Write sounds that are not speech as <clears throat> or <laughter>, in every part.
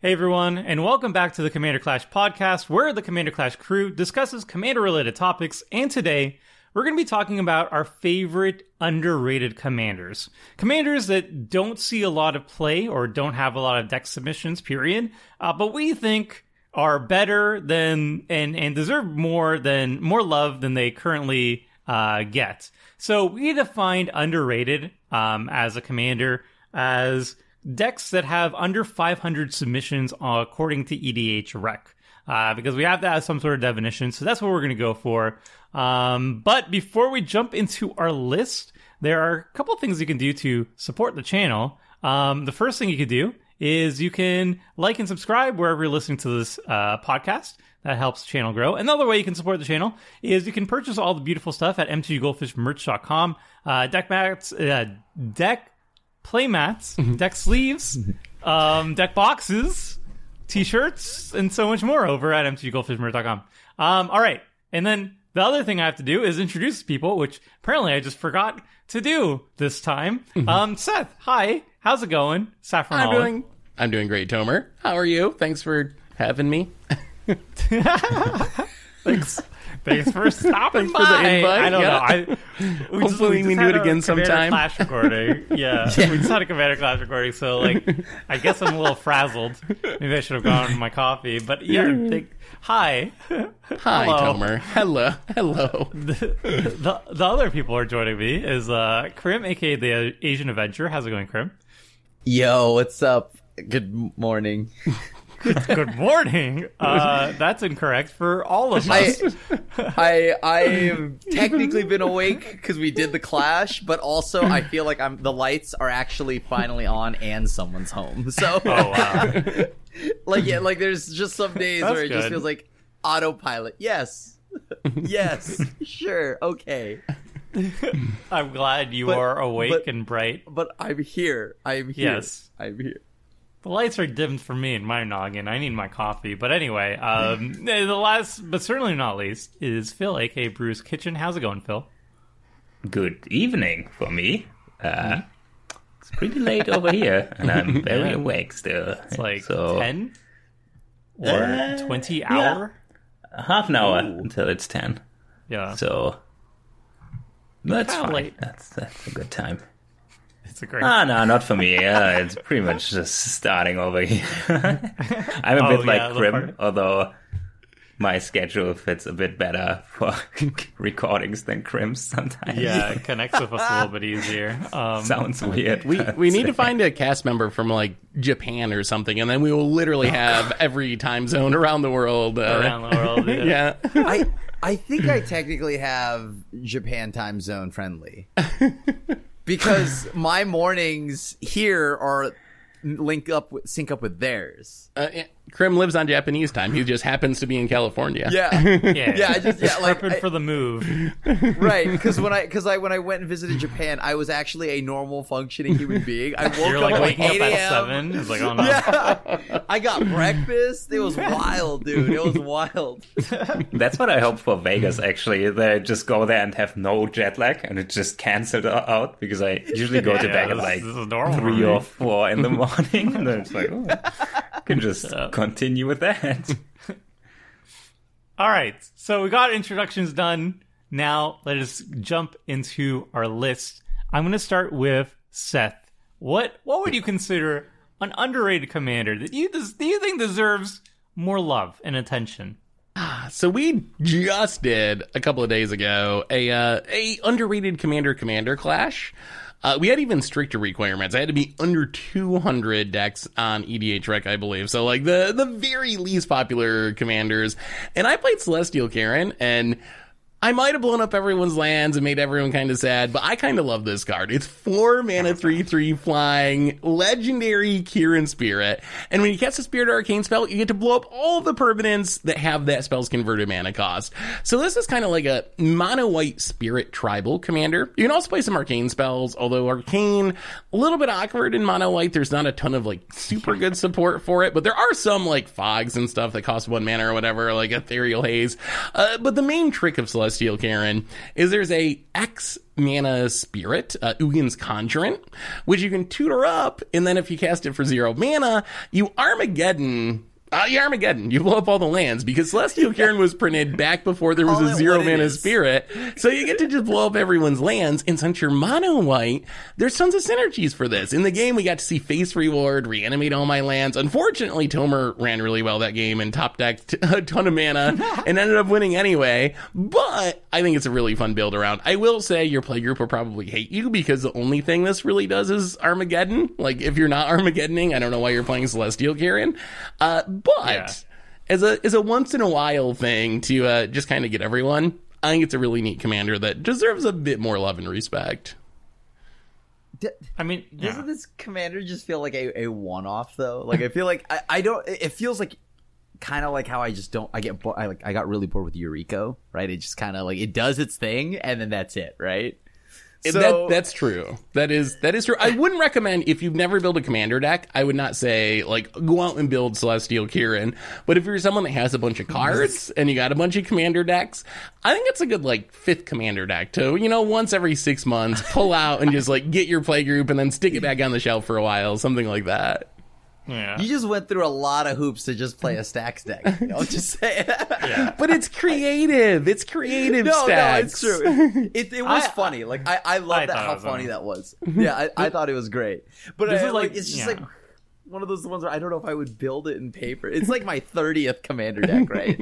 Hey everyone, and welcome back to the Commander Clash podcast, where the Commander Clash crew discusses commander related topics. And today, we're going to be talking about our favorite underrated commanders. Commanders that don't see a lot of play or don't have a lot of deck submissions, period, uh, but we think are better than and, and deserve more than more love than they currently uh, get. So we defined underrated um, as a commander as decks that have under 500 submissions uh, according to EDHREC. Uh, because we have to have some sort of definition, so that's what we're going to go for. Um, but before we jump into our list, there are a couple things you can do to support the channel. Um, the first thing you can do is you can like and subscribe wherever you're listening to this uh, podcast. That helps the channel grow. Another way you can support the channel is you can purchase all the beautiful stuff at mtggoldfishmerch.com. Uh, deck mats, uh, deck play mats, deck sleeves, um, deck boxes, t-shirts, and so much more over at mtggoldfishmerch.com. Um, all right. And then the other thing I have to do is introduce people, which apparently I just forgot to do this time. Um, Seth, hi. How's it going? Saffron I'm Olive. doing I'm doing great, Tomer. How are you? Thanks for having me. <laughs> Thanks. Thanks for <laughs> stopping Thanks for the by. invite, I don't yeah. know. I, we <laughs> Hopefully we can do it again sometime. Clash recording. <laughs> Yeah, we just had a Commander Clash recording. So like, I guess I'm a little frazzled. Maybe I should have gone with my coffee. But yeah, think, hi. Hi, Hello. Tomer. Hello. Hello. the the other people are joining me is uh Krim, aka the Asian Adventure. How's it going, Krim? Yo, what's up? Good morning. Good morning. Uh, that's incorrect for all of us. I <laughs> I've technically been awake because we did the clash, but also I feel like I'm the lights are actually finally on and someone's home. So oh wow. <laughs> like yeah, like there's just some days That's where it just feels like autopilot. Yes. yes. Sure. Okay. <laughs> I'm glad you But- are awake but- and bright. But I'm here. I'm here. Yes. I'm here. The lights are dimmed for me in my noggin. I need my coffee. But anyway, um, <laughs> the last, but certainly not least, is Phil, aka Brewer's Kitchen. How's it going, Phil? Good evening for me. Uh, It's pretty late over here, and I'm <laughs> very Yeah. awake still. It's like so 10 or Uh, 20 yeah. hour. half an hour until it's ten. Yeah. So that's fine. late. That's that's a good time. It's a great. Ah, no, not for me. Uh, it's pretty much just starting over here. <laughs> I'm a Oh, bit like yeah, the Grim, although my schedule fits a bit better for <laughs> recordings than Grim's sometimes. yeah, it connects with us a little bit easier. Um, sounds weird. We we need to find a cast member from like Japan or something, and then we will literally have every time zone around the world. Uh, around the world. <laughs> Yeah. yeah. I I think I technically have Japan time zone friendly because my mornings here are link up with, sync up with theirs. Uh. Krim lives on Japanese time. He just happens to be in California. Yeah, <laughs> Yeah. yeah. I just yeah like Prepping I- for the move. right because when I because I when I went and visited Japan, I was actually a normal functioning human being. I woke You're up like at waking up 8 at a.m. 7. It's like, oh no. Yeah, I got breakfast. It was wild, dude. It was wild. That's what I hope for Vegas. Actually, they just go there and have no jet lag, and it just cancelled out because I usually go to Yeah, bed at like this is normal three me. or four in the <laughs> morning, and then it's like, oh, I can just continue with that. <laughs> All right. So we got introductions done. Now let us jump into our list. I'm going to start with Seth. What what would you consider an underrated commander that you do you think deserves more love and attention? So we just did a couple of days ago a uh, a underrated commander commander clash. Uh, we had even stricter requirements. I had to be under 200 decks on EDHREC, I believe. So like the the very least popular commanders. And I played Celestial Kirin, and I might have blown up everyone's lands and made everyone kind of sad, but I kind of love this card. It's four mana, three, three flying, legendary Kirin Spirit. And when you cast a Spirit Arcane spell, you get to blow up all the permanents that have that spell's converted mana cost. So this is kind of like a mono white Spirit tribal commander. You can also play some Arcane spells, although Arcane, a little bit awkward in mono white. There's not a ton of like super good <laughs> support for it, but there are some like fogs and stuff that cost one mana or whatever, like Ethereal Haze. Uh, but the main trick of Celestial Celestial Kirin is there's a X mana spirit, uh, Ugin's Conjurant, which you can tutor up, and then if you cast it for zero mana, you Armageddon uh, yeah, Armageddon. You blow up all the lands because Celestial Kirin was printed back before there was a zero mana is. spirit. So you get to just blow up everyone's lands. And since you're mono white, there's tons of synergies for this. In the game, we got to see Faith's Reward, reanimate all my lands. Unfortunately, Tomer ran really well that game and top decked <laughs> a ton of mana and ended up winning anyway. But I think it's a really fun build around. I will say your playgroup will probably hate you because the only thing this really does is Armageddon. Like if you're not Armageddoning, I don't know why you're playing Celestial Kirin. Uh, but Yeah. as a as a once in a while thing to uh, just kind of get everyone. I think it's a really neat commander that deserves a bit more love and respect. D- I mean, Doesn't yeah. this commander just feel like a, a one off though? Like I feel like I, I don't. It feels like kind of like how I just don't. I get bo- I like I got really bored with Eureka, right? It just kind of like it does its thing and then that's it, right? So- that that's true. That is that is true. I wouldn't recommend if you've never built a commander deck. I would not say like go out and build Celestial Kirin. But if you're someone that has a bunch of cards and you got a bunch of commander decks, I think it's a good like fifth commander deck to you know once every six months pull out and just like get your play group and then stick it back on the shelf for a while, something like that. Yeah. You just went through a lot of hoops to just play a stacks deck. I'll just <laughs> say. But it's creative. It's creative No, stacks. no, it's true. <laughs> It, it was I- funny. Like I, I I love that how funny funny. that was. Yeah, I, I thought it was great. But This I, is like, like- it's just yeah. like one of those ones where I don't know if I would build it in paper. It's like my thirtieth commander deck, <laughs> right?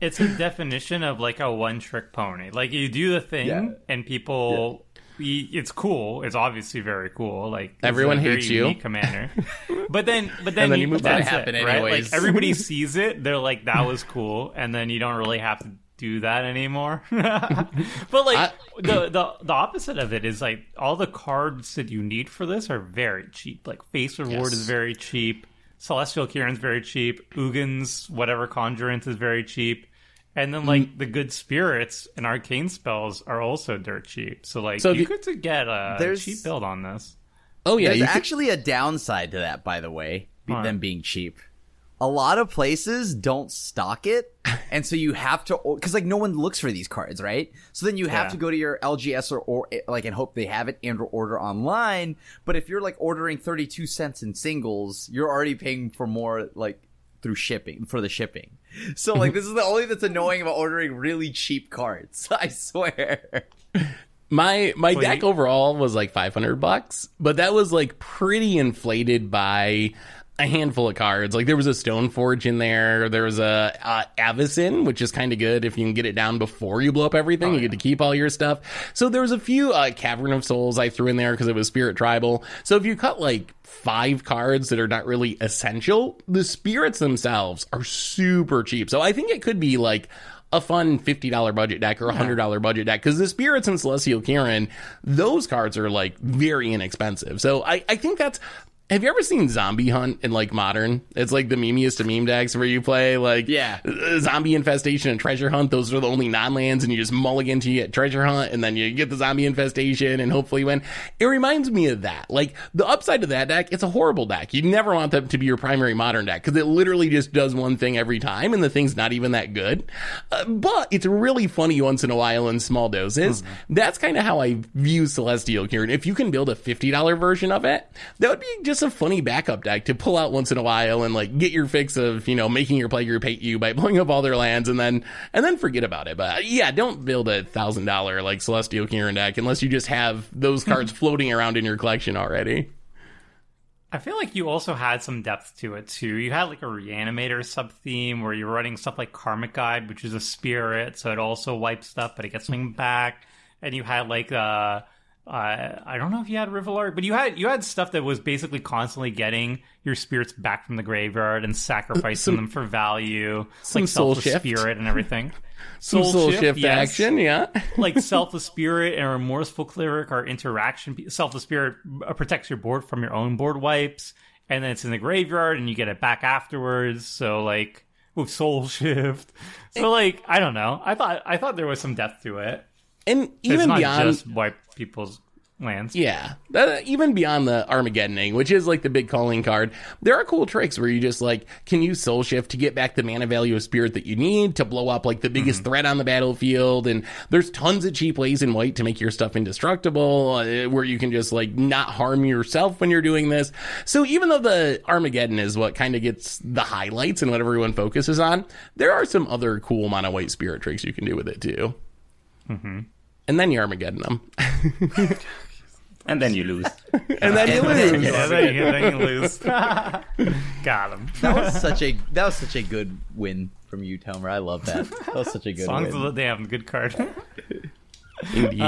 it's a definition of like a one trick pony. Like you do the thing Yeah. and people y- it's cool. It's obviously very cool. Like Everyone a very hates you. commander. <laughs> but then but then, then you, you move that's on. it, Happen right? Like everybody <laughs> sees it, they're like that was cool and then you don't really have to do that anymore. <laughs> but like I- the, the the opposite of it is like all the cards that you need for this are very cheap. Like Faith's Reward Yes. is very cheap. Celestial Kirin's very cheap. Ugin's whatever conjurant is very cheap. And then Mm. like the good spirits and arcane spells are also dirt cheap. So like So you, you- could get a There's- cheap build on this. Oh yeah, There's you could- actually a downside to that, by the way, be- What? them being cheap. A lot of places don't stock it, <laughs> and so you have to because like no one looks for these cards, right? So then you have Yeah. to go to your LGS or, or like and hope they have it and or order online. But if you're like ordering thirty two cents in singles, you're already paying for more like through shipping for the shipping. So like this is the only that's annoying about ordering really cheap cards. <laughs> I swear. My my Well, deck overall was like 500 bucks, but that was like pretty inflated by a handful of cards. Like there was a Stoneforge in there, there was a uh, which is kind of good if you can get it down before you blow up everything. you get to keep all your stuff. So there was a few uh, Cavern of Souls I threw in there because it was Spirit Tribal. So if you cut like five cards that are not really essential, the spirits themselves are super cheap. So I think it could be like a fun $50 budget deck or a $100 budget deck because the spirits and celestial kirin those cards are like very inexpensive so I, I think that's have you ever seen Zombie Hunt in like modern? It's like the memeiest of meme decks where you play like Yeah. uh, Zombie Infestation and Treasure Hunt. Those are the only non lands, and you just mulligan to get Treasure Hunt, and then you get the Zombie Infestation and hopefully win. It reminds me of that. Like the upside of that deck, it's a horrible deck. You never want that to be your primary modern deck because it literally just does one thing every time, and the thing's not even that good. Uh, but it's really funny once in a while in small doses. That's kind of how I view Celestial Kirin. If you can build a fifty dollar version of it, that would be just a funny backup deck to pull out once in a while and like get your fix of you know making your play group hate you by <laughs> blowing up all their lands and then and then forget about it. But yeah, don't build a thousand dollar like Celestial Kirin deck unless you just have those cards <laughs> floating around in your collection already. I feel like you also had some depth to it too. You had like a reanimator sub theme where you're running stuff like Karmic Guide, which is a spirit, so it also wipes stuff, but it gets something back. And you had like uh, uh I don't know if you had Reveillark, but you had you had stuff that was basically constantly getting your spirits back from the graveyard and sacrificing Some- them for value, like soul Selfless shift. Spirit and everything. <laughs> Some soul, shift, yes. action, yeah. <laughs> like selfless spirit and remorseful cleric are interaction selfless spirit uh, protects your board from your own board wipes and then it's in the graveyard and you get it back afterwards so like with soul <laughs> shift so like i don't know i thought i thought there was some depth to it And even beyond just wipe people's lands. Yeah, Uh, even beyond the Armageddoning, which is like the big calling card, there are cool tricks where you just like can use Soul Shift to get back the mana value of Spirit that you need to blow up like the biggest threat on the battlefield. And there's tons of cheap ways in white to make your stuff indestructible, uh, where you can just like not harm yourself when you're doing this. So even though the Armageddon is what kind of gets the highlights and what everyone focuses on, there are some other cool mono white Spirit tricks you can do with it too. <laughs> And then you Armageddon <laughs> them. And then <laughs> you lose. and then you lose. Yeah, then you, then you lose. Got him. That was such a that was such a good win from you, Tomer. I love that. That was such a good Songs win. of the Damned, good card. Indeed.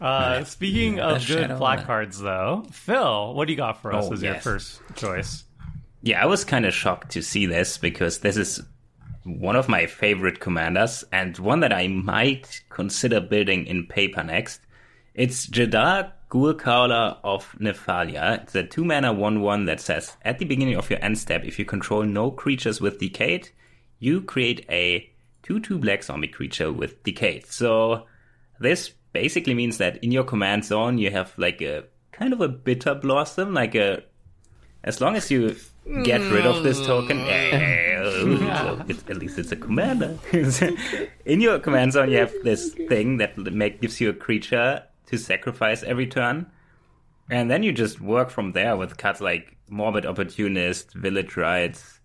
Uh, speaking of good black cards, though, Phil, what do you got for us Oh, as your first choice? Yeah, I was kind of shocked to see this because this is one of my favorite commanders and one that I might consider building in paper next. It's Jadar Ghoulcaller of Nephalia. It's a two mana 1 1 that says at the beginning of your end step, if you control no creatures with Decayed, you create a 2 2 black zombie creature with Decayed. So this basically means that in your command zone, you have like a kind of a bitter blossom, like a as long as you get rid of this token, eh, so it's, at least it's a commander. <laughs> In your command zone, you have this thing that make, gives you a creature to sacrifice every turn, and then you just work from there with cards like Morbid Opportunist, Village Rites,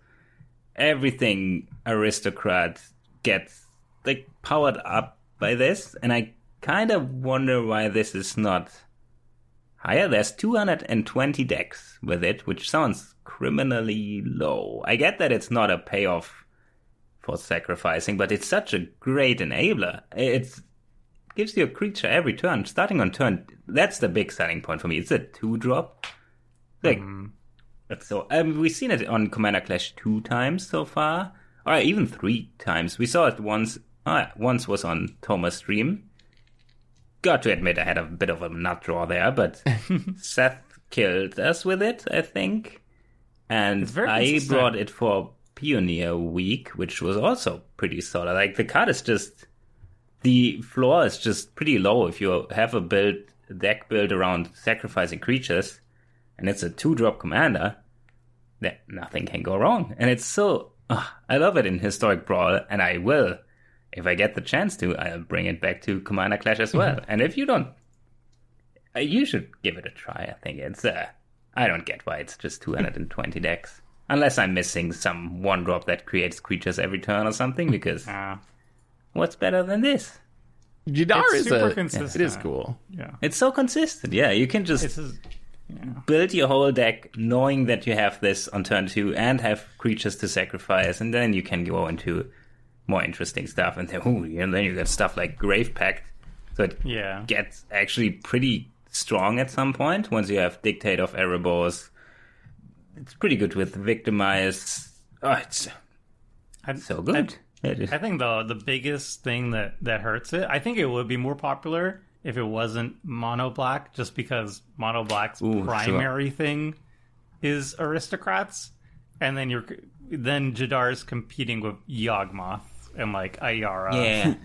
everything aristocrat gets like powered up by this, and I kind of wonder why this is not higher. There's 220 decks with it, which sounds criminally low. I get that it's not a payoff for sacrificing, but it's such a great enabler. It gives you a creature every turn, starting on turn. That's the big selling point for me. It's a two drop. Like, so um, we've seen it on Commander Clash two times so far, or even three times. We saw it once. Uh, once was on Tomer's stream got to admit I had a bit of a nut draw there, but <laughs> Seth killed us with it, I think. And I brought it for Pioneer Week, which was also pretty solid. Like the card is just the floor is just pretty low if you have a build deck built around sacrificing creatures and it's a two drop commander, that nothing can go wrong. And it's so ah, I love it in Historic Brawl, and I will if I get the chance to, I'll bring it back to Commander Clash as <laughs> well. and if you don't, uh, you should give it a try. I think it's. Uh, I don't get why it's just 220 decks, unless I'm missing some one drop that creates creatures every turn or something. Because Uh, what's better than this? Jadar It's is super a, consistent. it is cool. yeah. It's so consistent. Yeah, you can just It's just, build your whole deck knowing that you have this on turn two and have creatures to sacrifice, and then you can go into more interesting stuff. And then, ooh, and then you get stuff like Grave Pact. So it yeah. gets actually pretty strong at some point once you have Dictate of Erebos. It's pretty good with Victimize. Oh, it's I, so good. I think the the biggest thing that that hurts it, I think it would be more popular if it wasn't mono black, just because mono black's Ooh, sure. primary thing is aristocrats, and then you're then Jadar's competing with Yawgmoth and like Ayara. yeah. <laughs>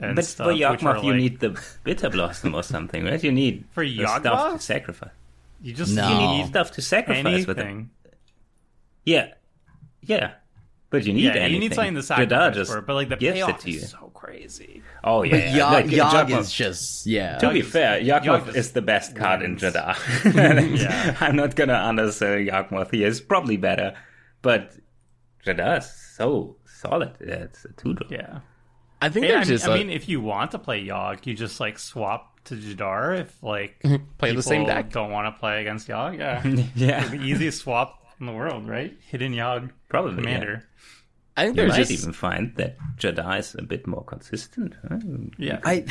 and But stuff, for which are, you like- need the Bitter Blossom or something, right? You need For the stuff to sacrifice. you just No. you You need need stuff to sacrifice with it. Yeah. Yeah. But you need Yeah, anything. you need something to Jadar sacrifice just for but like the gives payoff it to you. is so crazy. Oh yeah, But yeah. Like, Yog Yawgmoth- is just yeah. To be is- fair, Yawgmoth Yawg is- is the best card in <laughs> wins. Jadar. Yeah. I'm not gonna undersell Yawgmoth. He is probably better, but Jadar is so solid. Yeah, it's a two drop. Yeah. I think Yeah, I, there's mean, just I a- mean, if you want to play Yogg, you just like swap to Jadar. If like <laughs> Play the same people deck. don't want to play against Yogg, yeah, <laughs> Yeah, the easiest swap in the world, right? Hidden Yogg probably. commander. I think You might just even find that Jadar is a bit more consistent. huh? Yeah, I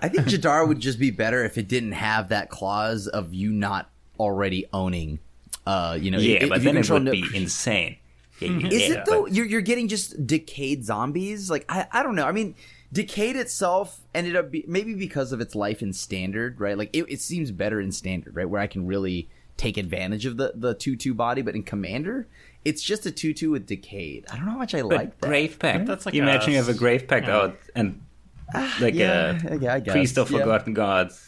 I think <laughs> Jadar would just be better if it didn't have that clause of you not already owning. Uh, you know, yeah, if but you then it would no- be insane. Yeah, yeah, mm-hmm. Is yeah, it though? but- You're you're getting just decayed zombies. Like I I don't know. I mean, decayed itself ended up be, maybe because of its life in standard, right? Like it, it seems better in standard, right? Where I can really take advantage of the the two two body, but in commander, it's just a two two with decayed. I don't know how much I But like that. Grave Pact. That's like you a imagine you have a Grave Pact yeah. out and ah, like yeah, a yeah, I guess, Priest of yeah. Forgotten Gods.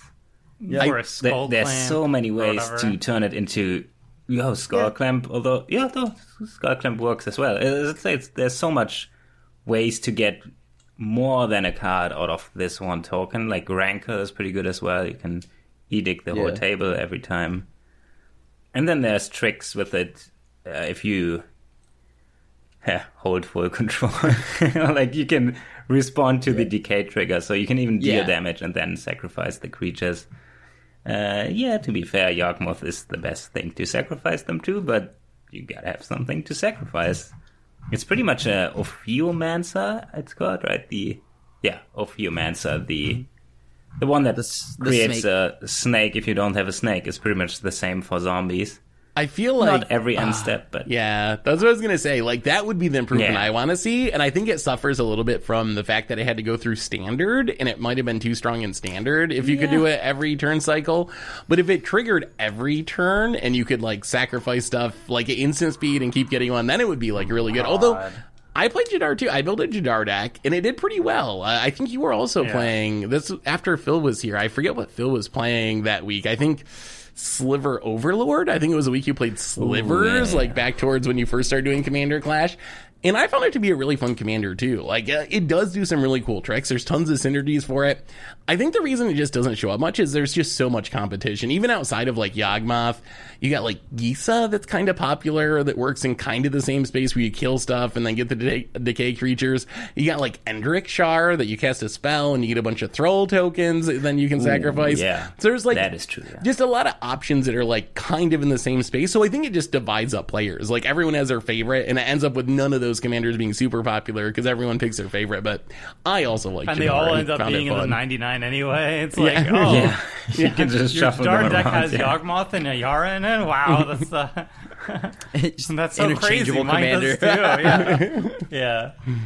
or a There- there's so many ways to turn it into yeah, skull clamp. Although yeah, no, skull clamp works as well. It's, it's, there's so much ways to get more than a card out of this one token. Like Rancor is pretty good as well. You can edict the whole table every time. And then there's tricks with it. Uh, if you <laughs> yeah, hold full <laughs> control, <laughs> like you can respond to the decay trigger, so you can even deal Yeah. damage and then sacrifice the creatures. Uh, yeah, to be fair, Yawgmoth is the best thing to sacrifice them to, but you gotta have something to sacrifice. It's pretty much a Ophiomancer, it's called, right? The yeah, Ophiomancer, the the one that The the creates snake. a snake if you don't have a snake is pretty much the same for zombies. I feel like Not every end step, but Yeah, that's what I was gonna say. Like that would be the improvement Yeah. I want to see, and I think it suffers a little bit from the fact that it had to go through standard, and it might have been too strong in standard if you could do it every turn cycle. But if it triggered every turn and you could like sacrifice stuff like instant speed and keep getting one, then it would be like really good. Although. I played Jadar too. I built a Jadar deck, and it did pretty well. Uh, I think you were also Yeah. playing this after Phil was here. I forget what Phil was playing that week. I think Sliver Overlord. I think it was a week you played Slivers, yeah. like back towards when you first started doing Commander Clash. And I found it to be a really fun commander too. Like uh, it does do some really cool tricks. There's tons of synergies for it. I think the reason it just doesn't show up much is there's just so much competition. Even outside of like Yawgmoth, you got like Gisa that's kind of popular that works in kind of the same space where you kill stuff and then get the decay, decay creatures. You got like Endrek Sahr that you cast a spell and you get a bunch of Thrull tokens that then you can sacrifice. yeah. So there's like That is true, yeah. just a lot of options that are like kind of in the same space. So I think it just divides up players. Like everyone has their favorite, and it ends up with none of those commanders being super popular because everyone picks their favorite. But I also like and they all end up found being in the 99 anyway. <laughs> It's like, Yeah. <laughs> oh, yeah, <laughs> you can just your shuffle Jadar them deck around. has yeah. Yawgmoth and a Yara in it. Wow, that's uh, that's so crazy. interchangeable Mine does commander. too. Yeah, yeah.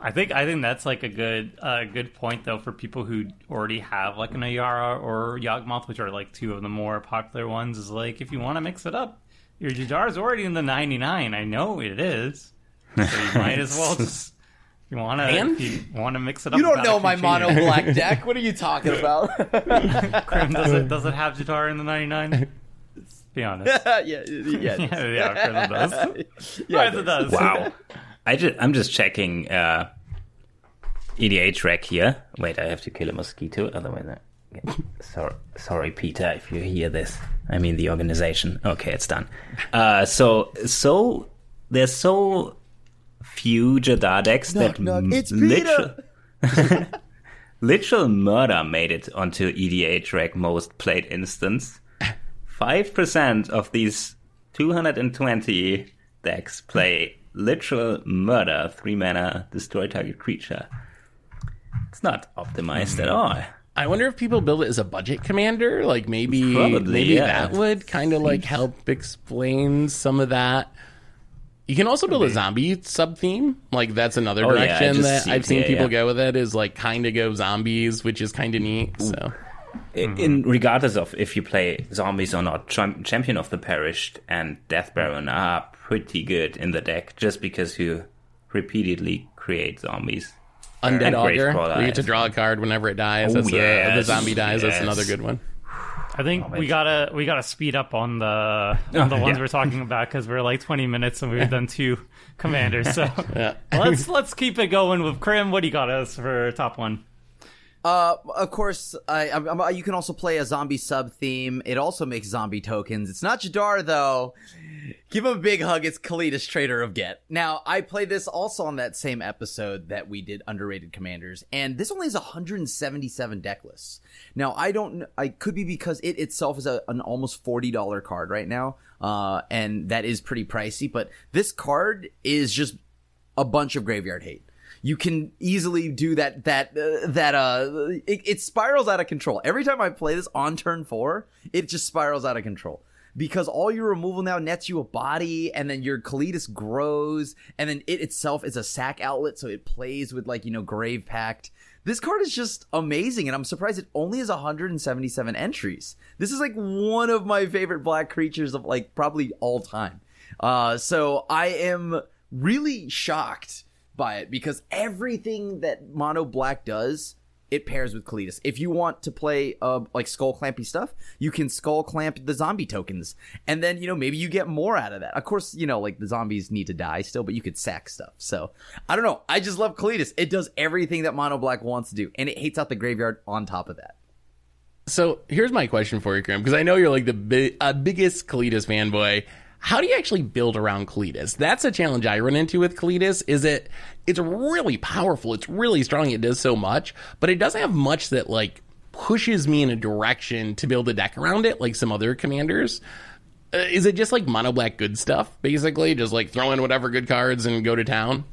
I think I think that's like a good uh, good point though for people who already have like an Ayara or Yawgmoth, which are like two of the more popular ones. Is like if you want to mix it up, your Jadar's already in the 99. I know it is, so you might as well just. You want to, you want to mix it up. You don't know my creature, mono black deck. What are you talking <laughs> about? Krim, does it does it have Jadar in the 99? <laughs> Be honest. yeah, yeah, Yeah, yeah, <laughs> Krim does. Yeah, Yes, it does. Wow. I just, I'm just checking uh, EDHREC here. Wait, I have to kill a mosquito, otherwise I... Sorry, sorry, PETA, if you hear this. I mean the organization. Okay, it's done. Uh, so, so there's so few Jadar decks that knock, it's literal, <laughs> literal murder made it onto EDHREC most played instance. Five percent of these 220 decks play literal murder, three mana, destroy target creature. It's not optimized at mm-hmm. all. I wonder if people build it as a budget commander. Like maybe Probably, maybe yeah. that would kind of like help explain some of that. You can also build a zombie sub theme. Like that's another Oh, direction just that see- I've seen yeah, people yeah. go with it. Is like kind of go zombies, which is kind of neat. So mm-hmm. In regardless of if you play zombies or not, Cham- Champion of the Perished and Death mm. Baron are pretty good in the deck just because you repeatedly create zombies. undead And augur, you get to draw a card whenever it dies. Oh, that's the, yes, the zombie dies. That's another good one. I think oh, we gotta we gotta speed up on the on the Oh, ones yeah. we're talking about because we're like 20 minutes and we've done two commanders. So <laughs> Yeah. <laughs> let's let's keep it going with Krim. What do you got us for top one? Uh, of course, I, I'm, I'm- you can also play a zombie sub theme. It also makes zombie tokens. It's not Jadar though. Give him a big hug. It's Kalitas, Traitor of Ghet. Now, I played this also on that same episode that we did underrated commanders, and this only has 177 deck lists. Now, I don't. I could be because it itself is a, an almost forty dollar card right now, uh, and that is pretty pricey. But this card is just a bunch of graveyard hate. You can easily do that. That uh, that uh, it, it spirals out of control. Every time I play this on turn four, it just spirals out of control because all your removal now nets you a body, and then your Kalitas grows, and then it itself is a sack outlet, so it plays with like you know Grave Pact. This card is just amazing, and I'm surprised it only has 177 entries. This is like one of my favorite black creatures of like probably all time. Uh, so I am really shocked by it because everything that Mono Black does it pairs with Kalitas. If you want to play uh like skull clampy stuff, you can skull clamp the zombie tokens, and then you know maybe you get more out of that. Of course, you know like the zombies need to die still, but you could sack stuff. So I don't know. I just love Kalitas. It does everything that Mono Black wants to do, and it hates out the graveyard on top of that. So here's my question for you, Graham, because I know you're like the bi- uh, biggest Kalitas fanboy. How do you actually build around Kalitas? That's a challenge I run into with Kalitas. Is it? It's really powerful. It's really strong. It does so much, but it doesn't have much that like pushes me in a direction to build a deck around it, like some other commanders. Uh, is it just like mono black good stuff, basically? Just like throw in whatever good cards and go to town?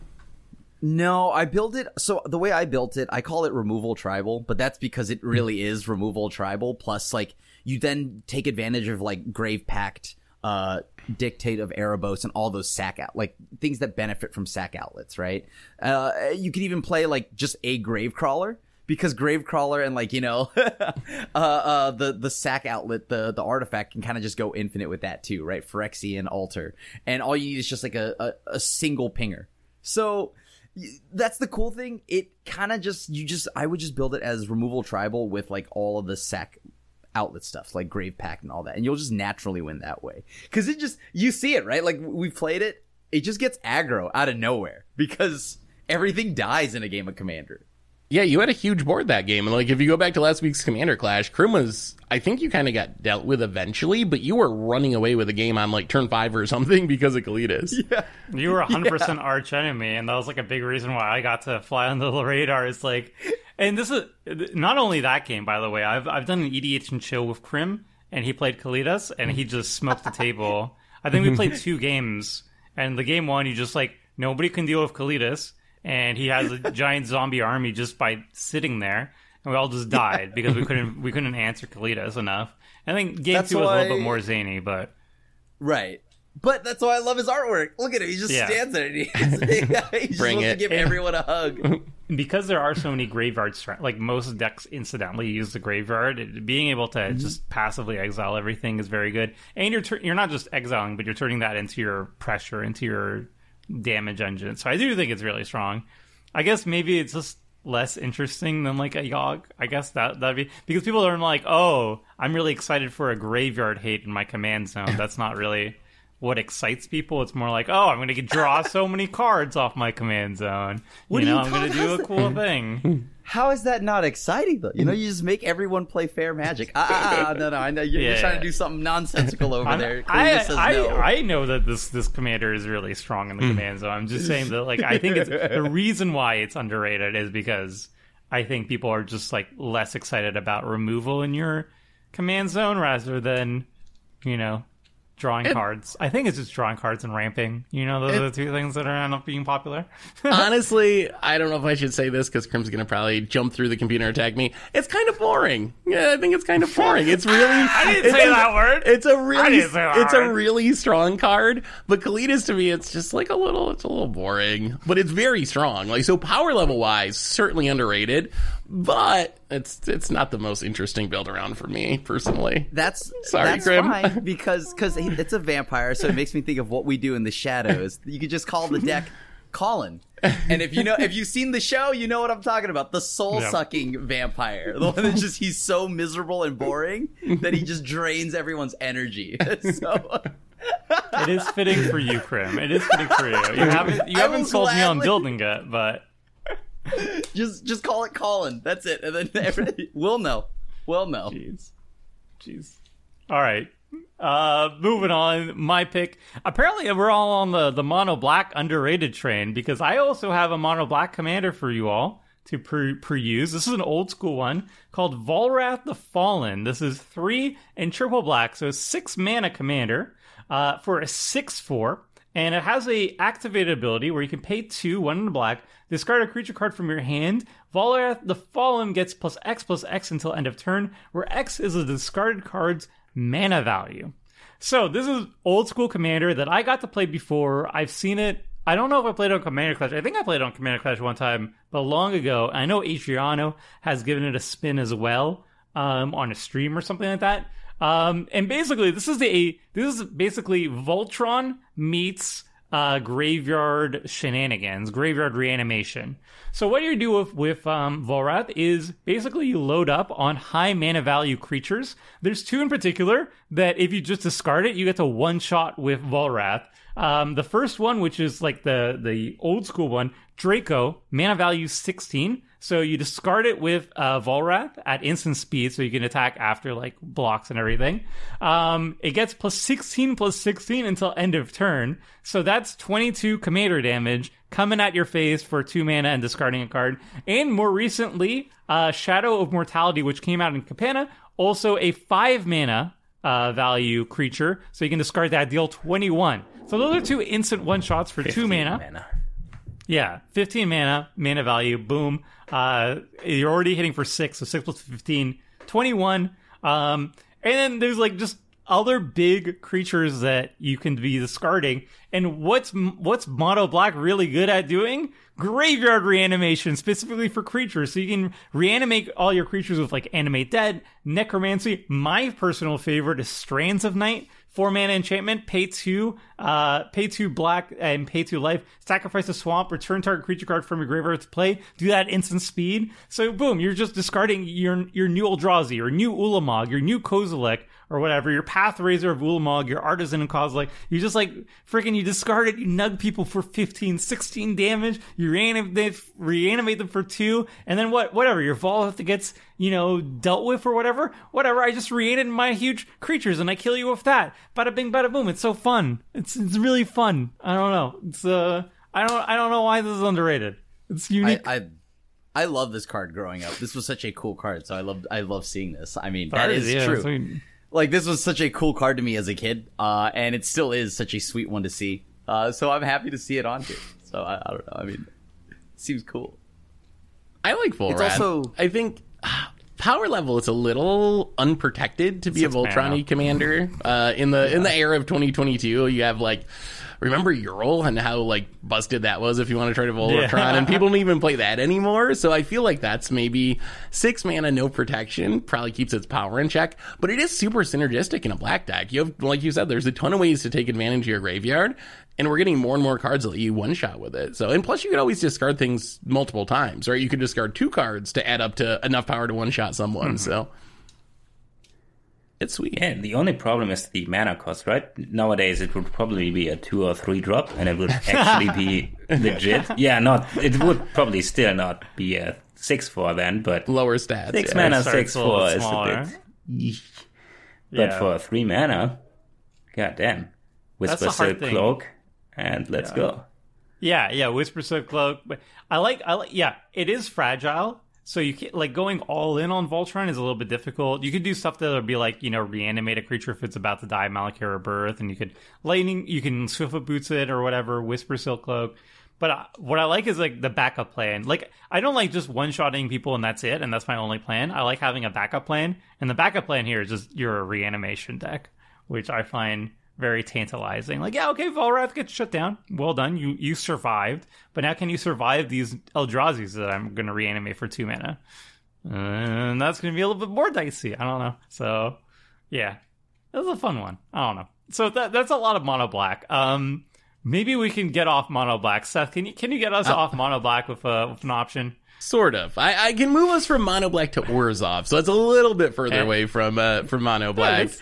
No, I built it. So the way I built it, I call it removal tribal, but that's because it really is removal tribal. Plus, like you then take advantage of like grave pact, uh, dictate of Erebos, and all those sack out like things that benefit from sack outlets. Right? Uh, you could even play like just a grave crawler because grave crawler and like you know <laughs> uh, uh the the sack outlet the the artifact can kind of just go infinite with that too right phyrexian altar and all you need is just like a a, a single pinger so that's the cool thing it kind of just you just i would just build it as removal tribal with like all of the sack outlet stuff like grave pact and all that and you'll just naturally win that way because it just you see it right like we played it it just gets aggro out of nowhere because everything dies in a game of commander Yeah, you had a huge board that game, and like if you go back to last week's Commander Clash, Krim was I think you kind of got dealt with eventually, but you were running away with the game on like turn five or <laughs> something because of Kalitas. Yeah. You were 100% arch enemy, and that was like a big reason why I got to fly under the radar. It's like, and this is not only that game, by the way. I've I've done an EDH and chill with Krim, and he played Kalitas, and he just smoked the table. I think we played <laughs> two games, and the game one, you just like nobody can deal with Kalitas, and he has a <laughs> giant zombie army just by sitting there, and we all just died because we couldn't we couldn't answer Kalitas enough. I think game That's two was a little bit more zany, but Right. But that's why I love his artwork. Look at him; he just Yeah. stands there. And he, <laughs> he just Bring wants it. to give everyone a hug. Because there are so many graveyard stra- like most decks incidentally use the graveyard being able to mm-hmm. just passively exile everything is very good. And you're tur- you're not just exiling but you're turning that into your pressure into your damage engine. So i do think it's really strong. I guess maybe it's just less interesting than like a yogg i guess that that'd be because people are like oh i'm really excited for a graveyard hate in my command zone. <laughs> That's not really what excites people. It's more like, oh, I'm going to draw so <laughs> many cards off my command zone. What you know, you I'm going to do a that? cool thing. <laughs> How is that not exciting though? You know, you just make everyone play fair magic. Ah, ah, ah, no, no, I know you're, you're Yeah. trying to do something nonsensical over I'm- there. I, says I, no. I know that this this commander is really strong in the command zone. I'm just saying that like I think it's the <laughs> reason why it's underrated is because I think people are just like less excited about removal in your command zone rather than you know drawing cards. I think it's just drawing cards and ramping. You know, those are the two things that are end up being popular. <laughs> Honestly, I don't know if I should say this because Crim's gonna probably jump through the computer and attack me. It's kind of boring. Yeah, I think it's kind of boring. It's really. <laughs> I didn't say a- that word. It's a I really, didn't say that it's a really strong card. But Kalitas to me, it's just like a little, it's a little boring. But it's very strong. Like so, power level wise, certainly underrated. But it's it's not the most interesting build around for me personally. That's Sorry, that's Grim. fine <laughs> because because it's a vampire, so it makes me think of what we do in the shadows. You could just call the deck Colin, and if you know if you've seen the show, you know what I'm talking about. The soul sucking vampire, the one that just he's so miserable and boring that he just drains everyone's energy. <laughs> so it is fitting for you, Krim. It is fitting for you. You <laughs> haven't you I haven't will sold me on building it, but <laughs> just just call it Colin. That's it, and then <laughs> we'll know. We'll know. Jeez. Jeez. All right. Uh, moving on. My pick. Apparently, we're all on the, the mono black underrated train because I also have a mono black commander for you all to pre, pre use. This is an old school one called Volrath the Fallen. This is three and triple black, so six mana commander uh, for a 6 4. And it has a activated ability where you can pay two, one in the black, discard a creature card from your hand. Volrath the Fallen gets plus X plus X until end of turn, where X is a discarded card's mana value. So this is old school Commander that I got to play before. I've seen it. I don't know if I played on Commander Clash. I think I played on Commander Clash one time, but long ago. I know Adriano has given it a spin as well um, on a stream or something like that. Um, and basically, this is a this is basically Voltron meets uh, graveyard shenanigans, graveyard reanimation. So what you do with with um, Volrath is basically you load up on high mana value creatures. There's two in particular that if you just discard it, you get to one shot with Volrath. Um, the first one, which is like the the old school one, Draco, mana value 16. So you discard it with uh, Volrath at instant speed, so you can attack after like blocks and everything. Um, it gets plus 16 plus 16 until end of turn. So that's 22 commander damage coming at your face for two mana and discarding a card. And more recently, uh, Shadow of Mortality, which came out in Capenna, also a five mana uh, value creature. So you can discard that, deal 21. So those are two instant one shots for two 15 mana. Yeah, 15 mana, mana value, boom. Uh, you're already hitting for six, so six plus 15, 21. Um, and then there's like just other big creatures that you can be discarding. And what's what's Mono Black really good at doing? Graveyard reanimation, specifically for creatures. So you can reanimate all your creatures with like Animate Dead, Necromancy. My personal favorite is Strands of Night. Four mana enchantment, pay two, uh, pay two black and pay two life. Sacrifice a swamp, return target creature card from your graveyard to play. Do that instant speed. So boom, you're just discarding your your new Eldrazi, your new Ulamog, your new Kozilek, or whatever, your Pathrazor of Ulamog, your Artisan of Kozilek. You just like freaking you discard it, you nug people for 15, 16 damage, you reanimate, reanimate them for two, and then what whatever, your Volrath gets, you know, dealt with or whatever. Whatever, I just reanimate my huge creatures and I kill you with that. Bada bing bada boom. It's so fun. It's it's really fun. I don't know. It's uh I don't I don't know why this is underrated. It's unique. I, I I love this card growing up. This was such a cool card, so I love I love seeing this. I mean, that is Yeah, true. so you- like this was such a cool card to me as a kid, uh, and it still is such a sweet one to see. Uh, so I'm happy to see it on here. So I, I don't know. I mean, it seems cool. I like Volrath. It's also- I think power level is a little unprotected to be a Voltron commander. Uh, in the in the era of 2022, you have like. Remember Uril and how like busted that was if you want to try to Voltron, Yeah. and people don't even play that anymore. So I feel like that's maybe six mana, no protection, probably keeps its power in check. But it is super synergistic in a black deck. You have, like you said, there's a ton of ways to take advantage of your graveyard, and we're getting more and more cards that let you one shot with it. So, and plus, you could always discard things multiple times, right? You could discard two cards to add up to enough power to one shot someone. Mm-hmm. So, it's sweet. Yeah, the only problem is the mana cost, right? Nowadays it would probably be a two or three drop and it would <laughs> actually be legit. Yeah, not it would probably still not be a six four then, but Lower stats. six yeah. mana Sorry, six it's a little four bit is a bit Yeesh. But Yeah. for three mana, god damn. That's Whisper the hard Silk thing. Cloak and let's go. Yeah, yeah, Whisper Silk Cloak. But I like, I like, yeah, it is fragile. So you can like going all in on Voltron is a little bit difficult. You could do stuff that'll be like you know reanimate a creature if it's about to die, Malakir Rebirth, and you could lightning, you can Swiftfoot Boots it or whatever, Whisper Silk Cloak. But uh, what I like is like the backup plan. Like I don't like just one shotting people and that's it, and that's my only plan. I like having a backup plan, and the backup plan here is just your reanimation deck, which I find very tantalizing. Like, yeah, okay, Volrath gets shut down. Well done. You you survived. But now can you survive these Eldrazi's that I'm going to reanimate for two mana? And that's going to be a little bit more dicey. I don't know. So, yeah. That was a fun one. I don't know. So that that's a lot of mono black. Um maybe we can get off mono black. Seth, can you can you get us off mono black with, uh, with an option? Sort of. I, I can move us from Mono Black to Orzhov, so it's a little bit further Okay. away from uh, from Mono Black. that's-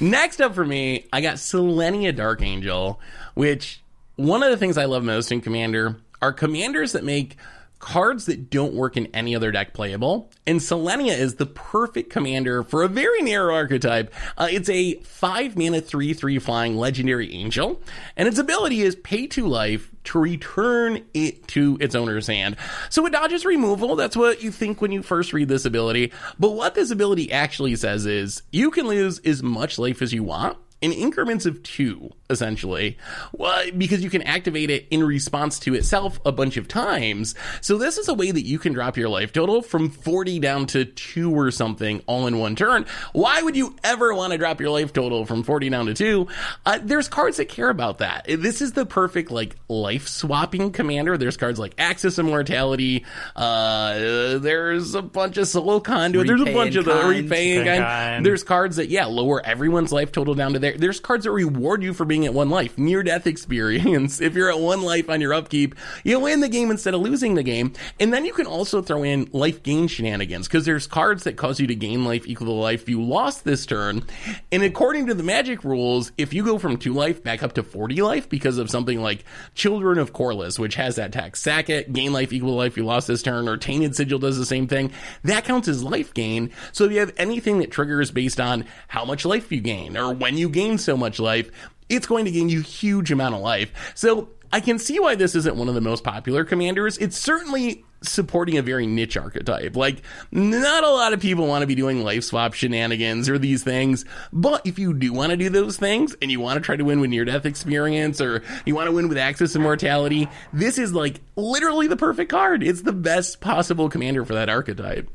Next up for me, I got Selenia Dark Angel, which one of the things I love most in Commander are commanders that make cards that don't work in any other deck playable. And Selenia is the perfect commander for a very narrow archetype. Uh, it's a 5 mana 3 3 flying legendary angel, and its ability is pay to life to return it to its owner's hand. So it dodges removal. That's what you think when you first read this ability. But what this ability actually says is you can lose as much life as you want in increments of two, essentially, well, because you can activate it in response to itself a bunch of times. So this is a way that you can drop your life total from 40 down to two or something all in one turn. Why would you ever want to drop your life total from 40 down to two? Uh, there's cards that care about that. This is the perfect, like, life swapping commander. There's cards like Axis of Mortality. Uh, there's a bunch of Soul Conduit. There's a bunch of the repaying Repay in kind. kind. There's cards that, yeah, lower everyone's life total down to there. There's cards that reward you for being being at one life. Near death experience. <laughs> If you're at one life on your upkeep, you win the game instead of losing the game. And then you can also throw in life gain shenanigans because there's cards that cause you to gain life equal to life you lost this turn. And according to the magic rules, if you go from two life back up to 40 life because of something like Children of Korlis, which has that tax, sack it, gain life equal to life you lost this turn, or Tainted Sigil does the same thing, that counts as life gain. So if you have anything that triggers based on how much life you gain or when you gain so much life, it's going to gain you huge amount of life. So I can see why this isn't one of the most popular commanders. It's certainly supporting a very niche archetype. Like, not a lot of people want to be doing life swap shenanigans or these things. But if you do want to do those things and you want to try to win with near death experience or you want to win with Axis of Mortality, this is like literally the perfect card. It's the best possible commander for that archetype.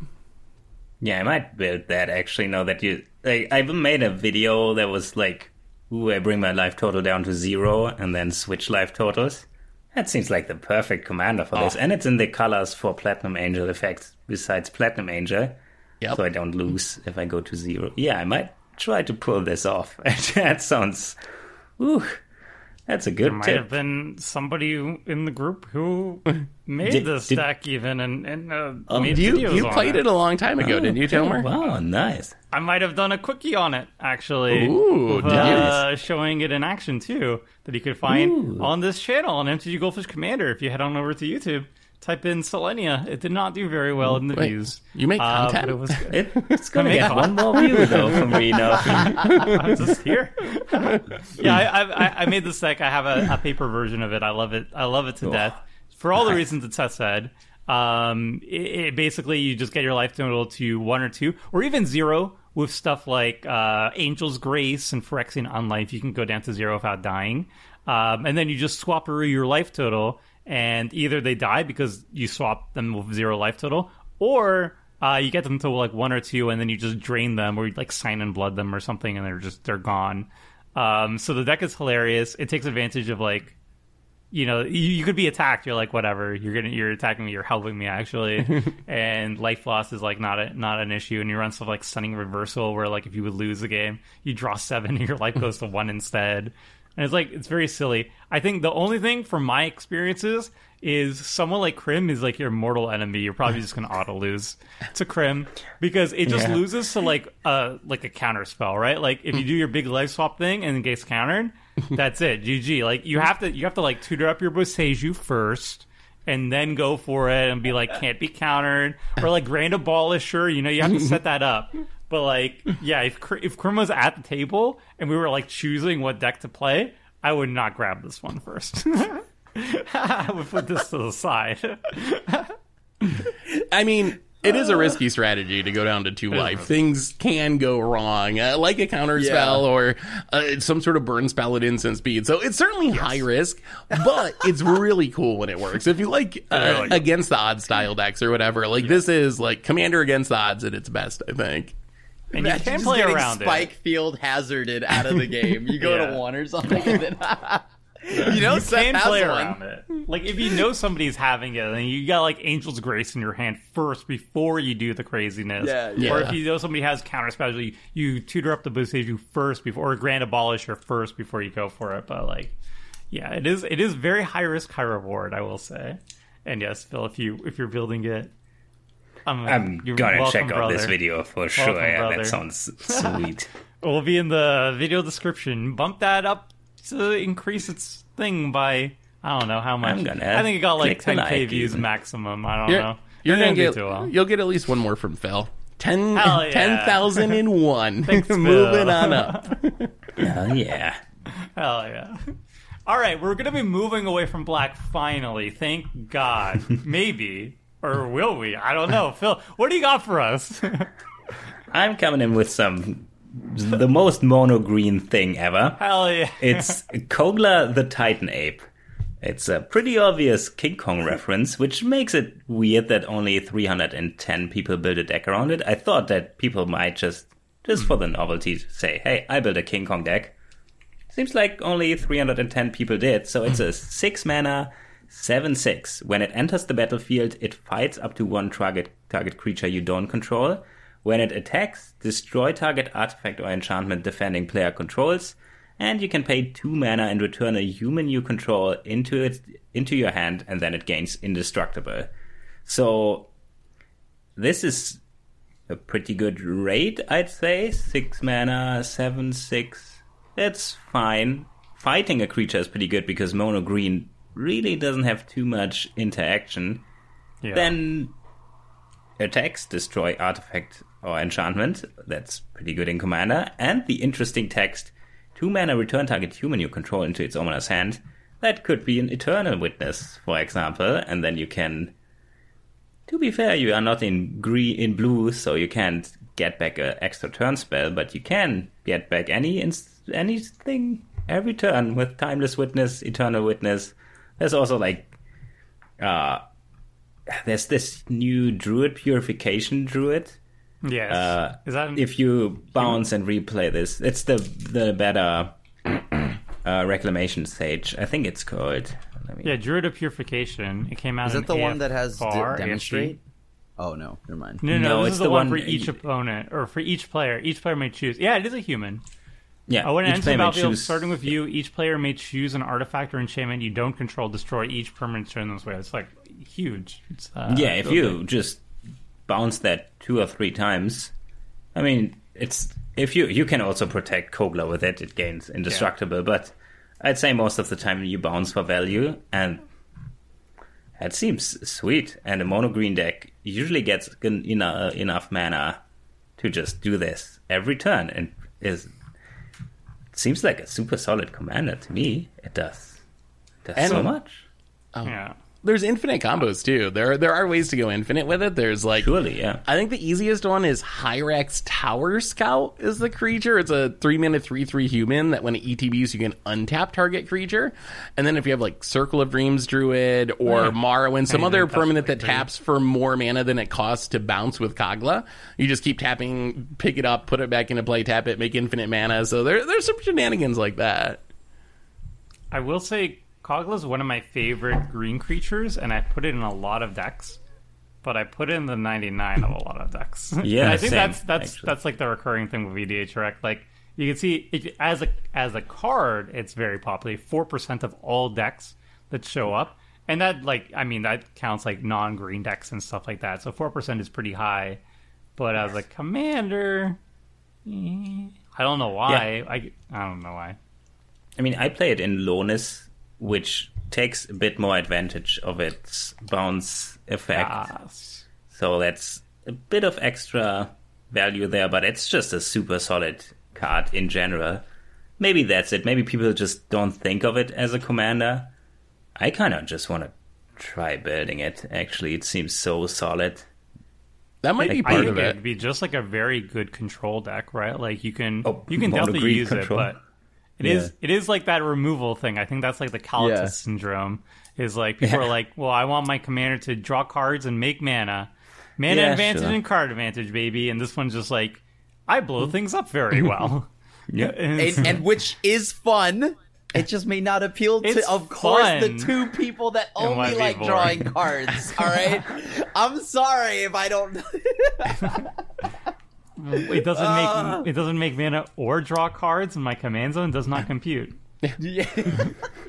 Yeah, I might build that actually. Now that you, like, I made a video that was like, "Ooh, I bring my life total down to zero and then switch life totals." That seems like the perfect commander for this, oh. and it's in the colors for Platinum Angel effects. Besides Platinum Angel, Yep. so I don't lose if I go to zero. Yeah, I might try to pull this off. <laughs> that sounds, ooh, that's a good thing Might tip. have been somebody in the group who <laughs> made Did- this did- deck even and, and uh, made You videos you played it. a long time ago, didn't you, Tomer? Wow, nice. I might have done a quickie on it actually. Ooh, with, uh, showing it in action too, that you could find on this channel on MTG Goldfish Commander. If you head on over to YouTube, type in Selenia. It did not do very well in the Wait, views. you make Uh, content? it was good. It, <laughs> it's gonna mean, get one more view though from <laughs> me now. I'm just here. <laughs> yeah, I, I, I made this deck. I have a, a paper version of it. I love it. I love it to death for all the reasons that Seth said. Um, it, it basically you just get your life total to one or two, or even zero with stuff like uh, Angel's Grace and Phyrexian Unlife. You can go down to zero without dying, um, and then you just swap through your life total, and either they die because you swap them with zero life total, or uh, you get them to like one or two, and then you just drain them, or you like Sign in Blood them or something, and they're just they're gone. Um, so the deck is hilarious. It takes advantage of like, you know, you, you could be attacked. You're like, whatever. You're gonna you're attacking me. You're helping me actually, <laughs> and life loss is like not a, not an issue. And you run stuff like stunning reversal, where like if you would lose the game, you draw seven, <laughs> and your life goes to one instead. And it's like it's very silly. I think the only thing from my experiences is someone like Krim is like your mortal enemy. You're probably just gonna auto lose to Krim because it just Yeah. loses to like a like a counter spell, right? Like if you do your big life swap thing and it gets countered, <laughs> that's it. GG. Like you have to you have to like tutor up your Boseiju first. And then go for it and be like, can't be countered. Or like Grand Abolisher, you know, you have to set that up. But like, yeah, if Kr- if Krim was at the table and we were like choosing what deck to play, I would not grab this one first. I would put this to the side. I mean, it is a risky strategy to go down to two life. Things can go wrong, uh, like a counter Yeah. spell or uh, some sort of burn spell at instant speed. So it's certainly high risk, but it's really cool when it works. If you like uh, Really. against the odds style decks or whatever, like this is like commander against the odds at its best, I think. And you can just play around Spike it. Field hazarded out of the <laughs> game. You go Yeah. to one or something, and <laughs> then <laughs> you know You Seth can has play one. around it. Like if you know somebody's having it, then you got like Angel's Grace in your hand first before you do the craziness. Yeah, Or if you know somebody has counter spells, you, you tutor up the Boseiju first before, or Grand Abolisher first before you go for it. But like, yeah, it is it is very high risk, high reward. I will say. And yes, Phil, if you if you're building it, <laughs> I'm, I'm gonna welcome, check out this video for sure. Welcome, yeah, brother. that sounds <laughs> sweet. It will be in the video description. Bump that up to increase its thing by I don't know how much. I'm gonna I think it got like 10k like views even. maximum. I don't You're, know. you're It gonna didn't do get too well. you'll get at least one more from Phil. Ten Hell yeah. <laughs> ten thousand in one. Thanks, Moving on up. oh yeah. Hell yeah. All right, we're gonna be moving away from black finally. Thank God. Maybe or will we? I don't know. Phil, what do you got for us? <laughs> I'm coming in with some the most mono green thing ever. Hell yeah. <laughs> It's Kogla the Titan Ape. It's a pretty obvious King Kong reference, which makes it weird that only 310 people built a deck around it. I thought that people might just, just for the novelty, say, hey, I built a King Kong deck. Seems like only 310 people did, so it's a 6 mana, 7 6. When it enters the battlefield, it fights up to one target, target creature you don't control. When it attacks, destroy target artifact or enchantment defending player controls. and you can pay two mana and return a human you control into it into your hand, and then it gains indestructible. So this is a pretty good rate, I'd say. Six mana, seven, six. That's fine. Fighting a creature is pretty good because mono green really doesn't have too much interaction. Yeah. Then attacks, destroy artifact or enchantment. That's pretty good in Commander. And the interesting text two mana return target human you control into its owner's hand. That could be an Eternal Witness, for example, and then you can. To be fair, you are not in green in blue, so you can't get back an extra turn spell, but you can get back any ins- anything every turn with Timeless Witness, Eternal Witness. There's also like uh there's this new druid purification druid yes. uh, is that an, if you bounce and replay this it's the the better uh, reclamation sage i think it's called Let me- yeah, Druid of Purification. It came out. Is that the one that has de- AFR, demonstrate? Oh no, never mind. No, no, No, this it's is the, the one, one- for each opponent or for each player. Each player may choose. Yeah, it is a human. Yeah Oh, when it each ends the battlefield, choose- starting with you, each player may choose an artifact or enchantment you don't control, destroy each permanent turn this way. It's like huge. It's, uh, yeah if you big. just bounce that two or three times i mean it's if you you can also protect kogla with it it gains indestructible but i'd say most of the time you bounce for value and that seems sweet and a mono green deck usually gets en- enough, enough mana to just do this every turn and is seems like a super solid commander to me. It does. Does And- so much. Oh. yeah. There's infinite combos too. There there are ways to go infinite with it. There's like surely yeah I think the easiest one is Hyrax Tower Scout is the creature. It's a three mana three three human that when it ETBs you can untap target creature. And then if you have like Circle of Dreams Druid or Yeah. Morrowind, some other permanent that taps for more mana than it costs to bounce with Kogla, you just keep tapping, pick it up, put it back into play, tap it, make infinite mana. So there there's some shenanigans like that. I will say Kogla is one of my favorite green creatures, and I put it in a lot of decks. But I put it in the 99 of a lot of decks. <laughs> Yeah, I think same, that's that's actually. that's like the recurring thing with EDH Rec. Like you can see, if, as a as a card, it's very popular. Four percent of all decks that show up, and that like I mean that counts like non green decks and stuff like that. So four percent is pretty high. But as a commander, eh, I don't know why. I I don't know why. I mean, I play it in Lonis, which takes a bit more advantage of its bounce effect. Ah, So that's a bit of extra value there, but it's just a super solid card in general. Maybe that's it. Maybe people just don't think of it as a commander. I kind of just want to try building it. Actually, it seems so solid. That might be I part think of it. it'd be just like a very good control deck, right? Like you can Oh, you can definitely use control. it, but it is Yeah. it is like that removal thing. I think that's like the Kalitas Yeah. syndrome. Is like people are like, well, I want my commander to draw cards and make mana, mana Yeah, advantage sure. and card advantage, baby. And this one's just like, I blow mm-hmm. things up very <laughs> well. Yeah. <laughs> And and, and which is fun. It just may not appeal to, It's of course, the two people that <laughs> only like boring. drawing cards. All right, I'm sorry if I don't. It doesn't Uh. make it doesn't make mana or draw cards, and my command zone does not compute. <laughs> yeah.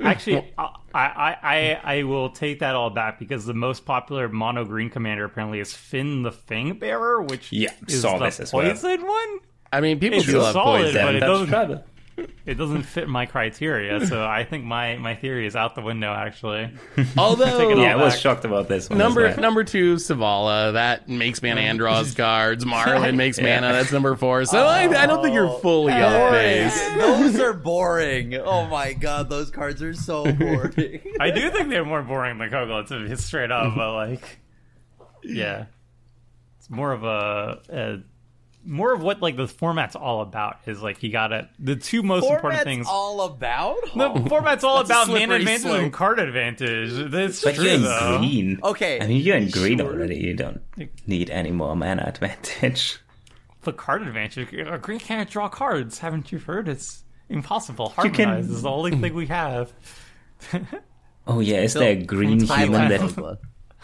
Actually, I, I, I I will take that all back because the most popular mono green commander apparently is Fynn the Fangbearer, which Yeah, is saw the this as well. poison one. I mean, people It's do love solid, poison. but it doesn't-. <laughs> It doesn't fit my criteria, so I think my, my theory is out the window. Actually, <laughs> Although Take it all Yeah, I was shocked about this one. Number number two, Selvala. That makes mana and draws <laughs> cards. Marwyn makes Yeah. mana. That's number four. So I, I don't think you're oh, fully off base. Those are boring. Oh my god, those cards are so boring. I do think they're more boring than Kogla to be straight up, but like, yeah, it's more of a, a more of what like the format's all about is like you gotta the two most important things. all about. the format's all about mana slippery advantage slope. and card advantage. That's But true you're in though. green. Okay, I mean, you're in green sure. already. You don't need any more mana advantage. The card advantage. uh, Green can't draw cards. Haven't you heard? It's impossible. You can- Harmonize is the only thing we have. <laughs> Oh yeah, is there a green <laughs> I human like that Kogla.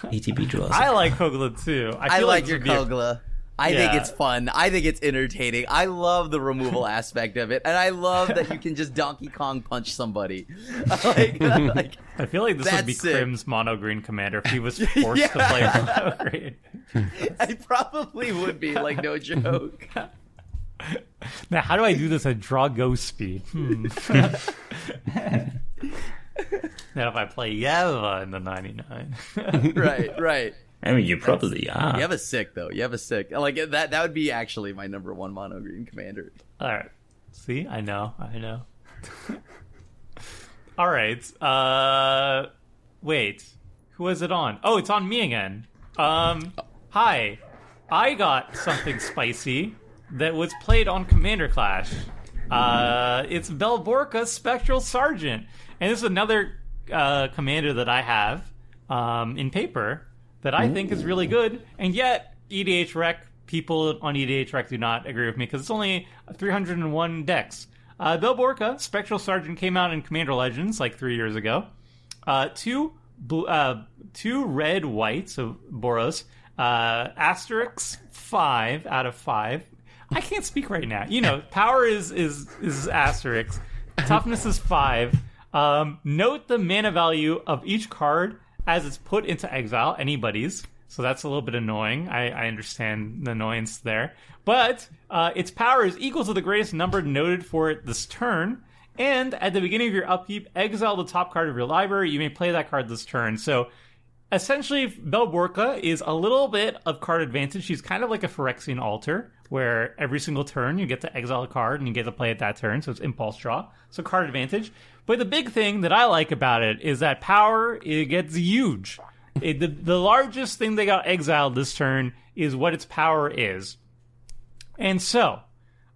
ETB draws? I like Kogla too. I, I feel like your would a- Kogla. I think it's fun. I think it's entertaining. I love the removal <laughs> aspect of it, and I love that you can just Donkey Kong punch somebody. <laughs> like, <laughs> like, I feel like this would be sick. Crim's mono green commander if he was forced to play mono green. I probably would be like no joke. Now, how do I do this at draw ghost speed? Hmm. now, if I play Yeva in the 99. right, right. I mean, you probably are. You have a sick though. You have a sick. Like that. That would be actually my number one mono green commander. All right. See, I know, I know. <laughs> All right. Uh, wait, who is it on? Oh, it's on me again. Um, hi. I got something spicy that was played on Commander Clash. Uh, it's Bell Borca Spectral Sergeant, and this is another uh, commander that I have um, in paper that I think is really good, and yet EDH Rec people on EDH Rec do not agree with me because it's only 301 decks. Uh, Bell Borca Spectral Sergeant came out in Commander Legends like three years ago. Uh, two blue, uh, two red whites of Boros. Uh, Asterix five out of five. I can't speak right now. You know, <laughs> power is is is Asterix. Toughness is five. Um, note the mana value of each card as it's put into exile. Anybody's. So that's a little bit annoying. I, I understand the annoyance there. But uh, its power is equal to the greatest number noted for it this turn. And at the beginning of your upkeep, exile the top card of your library. You may play that card this turn. So essentially, Bell Borca is a little bit of card advantage. She's kind of like a Phyrexian altar, where every single turn you get to exile a card and you get to play it that turn. So it's impulse draw. So card advantage. But the big thing that I like about it is that power it gets huge. It, the, the largest thing they got exiled this turn is what its power is. And so,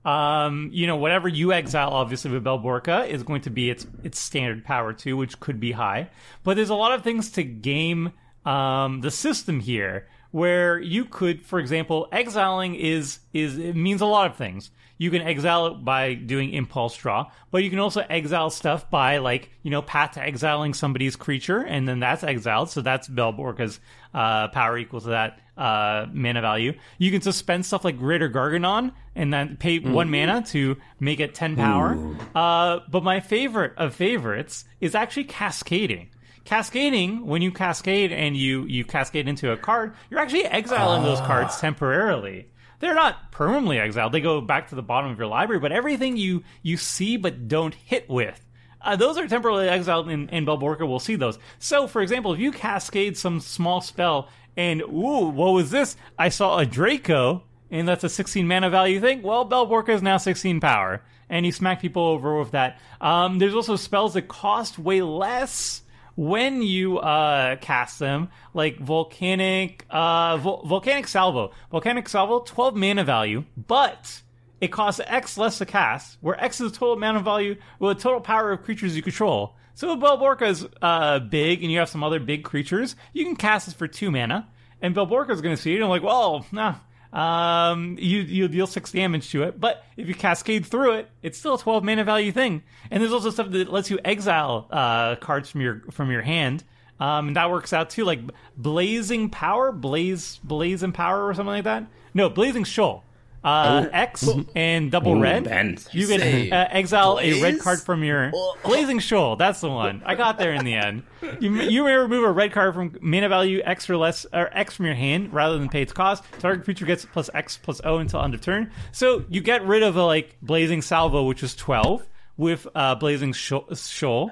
um, you know, whatever you exile, obviously, with Bell Borca is going to be its its standard power too, which could be high. But there's a lot of things to game um, the system here, where you could, for example, exiling is is it means a lot of things. You can exile it by doing impulse draw, but you can also exile stuff by like you know path to exiling somebody's creature, and then that's exiled. So that's Bell Borca's uh, power equal to that uh, mana value. You can suspend stuff like or Gargadon, and then pay one mana to make it ten power. Uh, but my favorite of favorites is actually cascading. Cascading, when you cascade and you you cascade into a card, you're actually exiling those cards temporarily. They're not permanently exiled; they go back to the bottom of your library. But everything you you see but don't hit with, uh, those are temporarily exiled, and Bell Borca will see those. So, for example, if you cascade some small spell, and ooh, what was this? I saw a Draco, and that's a 16 mana value thing. Well, Bell Borca is now 16 power, and you smack people over with that. Um, there's also spells that cost way less when you uh, cast them, like volcanic, uh, Vol- volcanic salvo. Volcanic salvo, 12 mana value, but it costs X less to cast, where X is the total mana value with the total power of creatures you control. So if Bell Borca is uh, big and you have some other big creatures, you can cast this for two mana, and Bell Borca is going to see it and like, well, nah. Um, you you deal six damage to it, but if you cascade through it, it's still a twelve mana value thing. And there's also stuff that lets you exile uh, cards from your from your hand, um, and that works out too. Like blazing power, blaze blaze and power or something like that. No, blazing shoal. Uh, X and double Ooh, red. You can <laughs> uh, exile a red card from your Oh. blazing shoal. That's the one. I got there in the end. You, you may remove a red card from mana value X or less or X from your hand rather than pay its cost. Target creature gets plus X plus O until end of turn. So you get rid of a like blazing salvo, which is twelve, with uh, blazing shoal.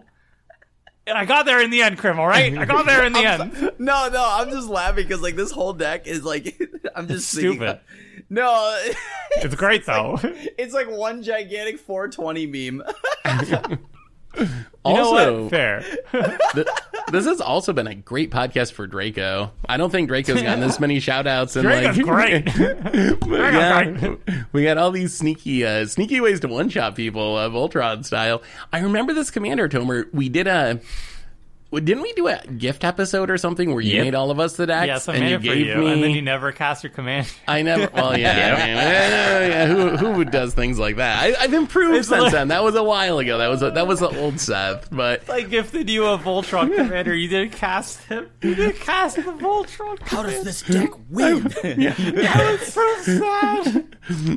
And I got there in the end, Krim. All right, I got there in the <laughs> end. No, no, I'm just laughing because like this whole deck is like <laughs> I'm just stupid. No, <laughs> It's great though. it's like one gigantic 420 meme. <laughs> You know also. Fair. <laughs> th- this has also been a great podcast for Draco. I don't think Draco's gotten this many shout outs and Draco's like great. But yeah, we got all these sneaky, uh, sneaky ways to one shot people, of Ultron style. I remember this commander, Tomer. We did a didn't we do a gift episode or something where you Yep. made all of us the decks Yeah, so I and made you it for gave you, me? and then you never cast your command. I never. Well, yeah, <laughs> Yeah. I mean, eh, yeah, Who who does things like that? I, I've improved It's since like- then. That was a while ago. That was a, that was the old Seth. But I gifted you a Voltron commander. You didn't cast him. You didn't cast the Voltron. How does this deck win? <laughs> That was so sad.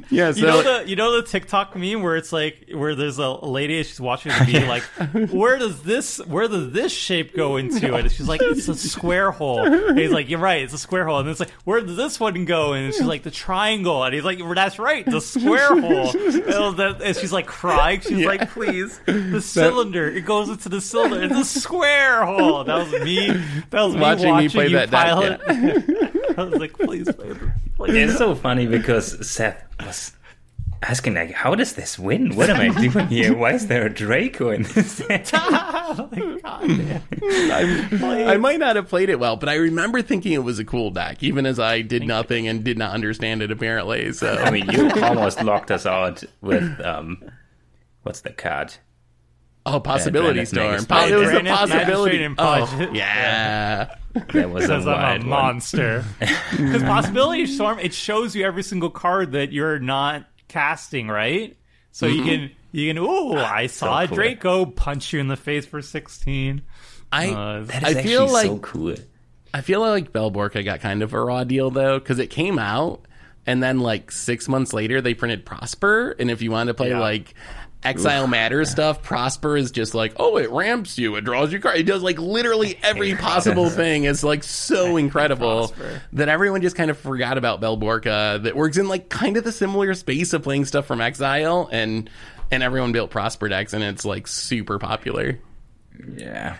yeah, so You know the you know the TikTok meme where it's like where there's a lady she's watching the video like <laughs> where does this where does this shape go into and she's like it's a <laughs> square hole. And he's like you're right it's a square hole. And it's like where does this one go? And she's like the triangle. And he's like that's right the square hole. And, and she's like crying. She's Yeah. like please <laughs> the cylinder it goes into the cylinder. It's a square hole. That was me that was me Watching watching, me play you that deck, pilot <laughs> I was like please baby please. It's so funny because Seth was asking like, "How does this win? What am I doing here? Why is there a Draco in this?" <laughs> oh my god man. I, I might not have played it well, but I remember thinking it was a cool deck, even as I did nothing and did not understand it apparently. So I mean, you almost locked us out with um, what's the card? oh, possibility Granite storm. Po- it was a possibility. Magistrate Oh, yeah. <laughs> That was a Because I'm a monster. <laughs> Because possibility storm, it shows you every single card that you're not casting, right? So you can you can ooh, I saw a cool. Draco punch you in the face for sixteen. I Uh, That I feel actually like so cool. I feel like Bell Borca got kind of a raw deal though, because it came out and then like six months later they printed Prosper, and if you wanted to play Yeah. like Exile Matters stuff, Prosper is just like, oh, it ramps you, it draws you card, it does like literally every possible thing. It's like so incredible Prosper. that everyone just kind of forgot about Bell Borca. That works in like kind of the similar space of playing stuff from Exile, and and everyone built Prosper decks, and it's like super popular. Yeah.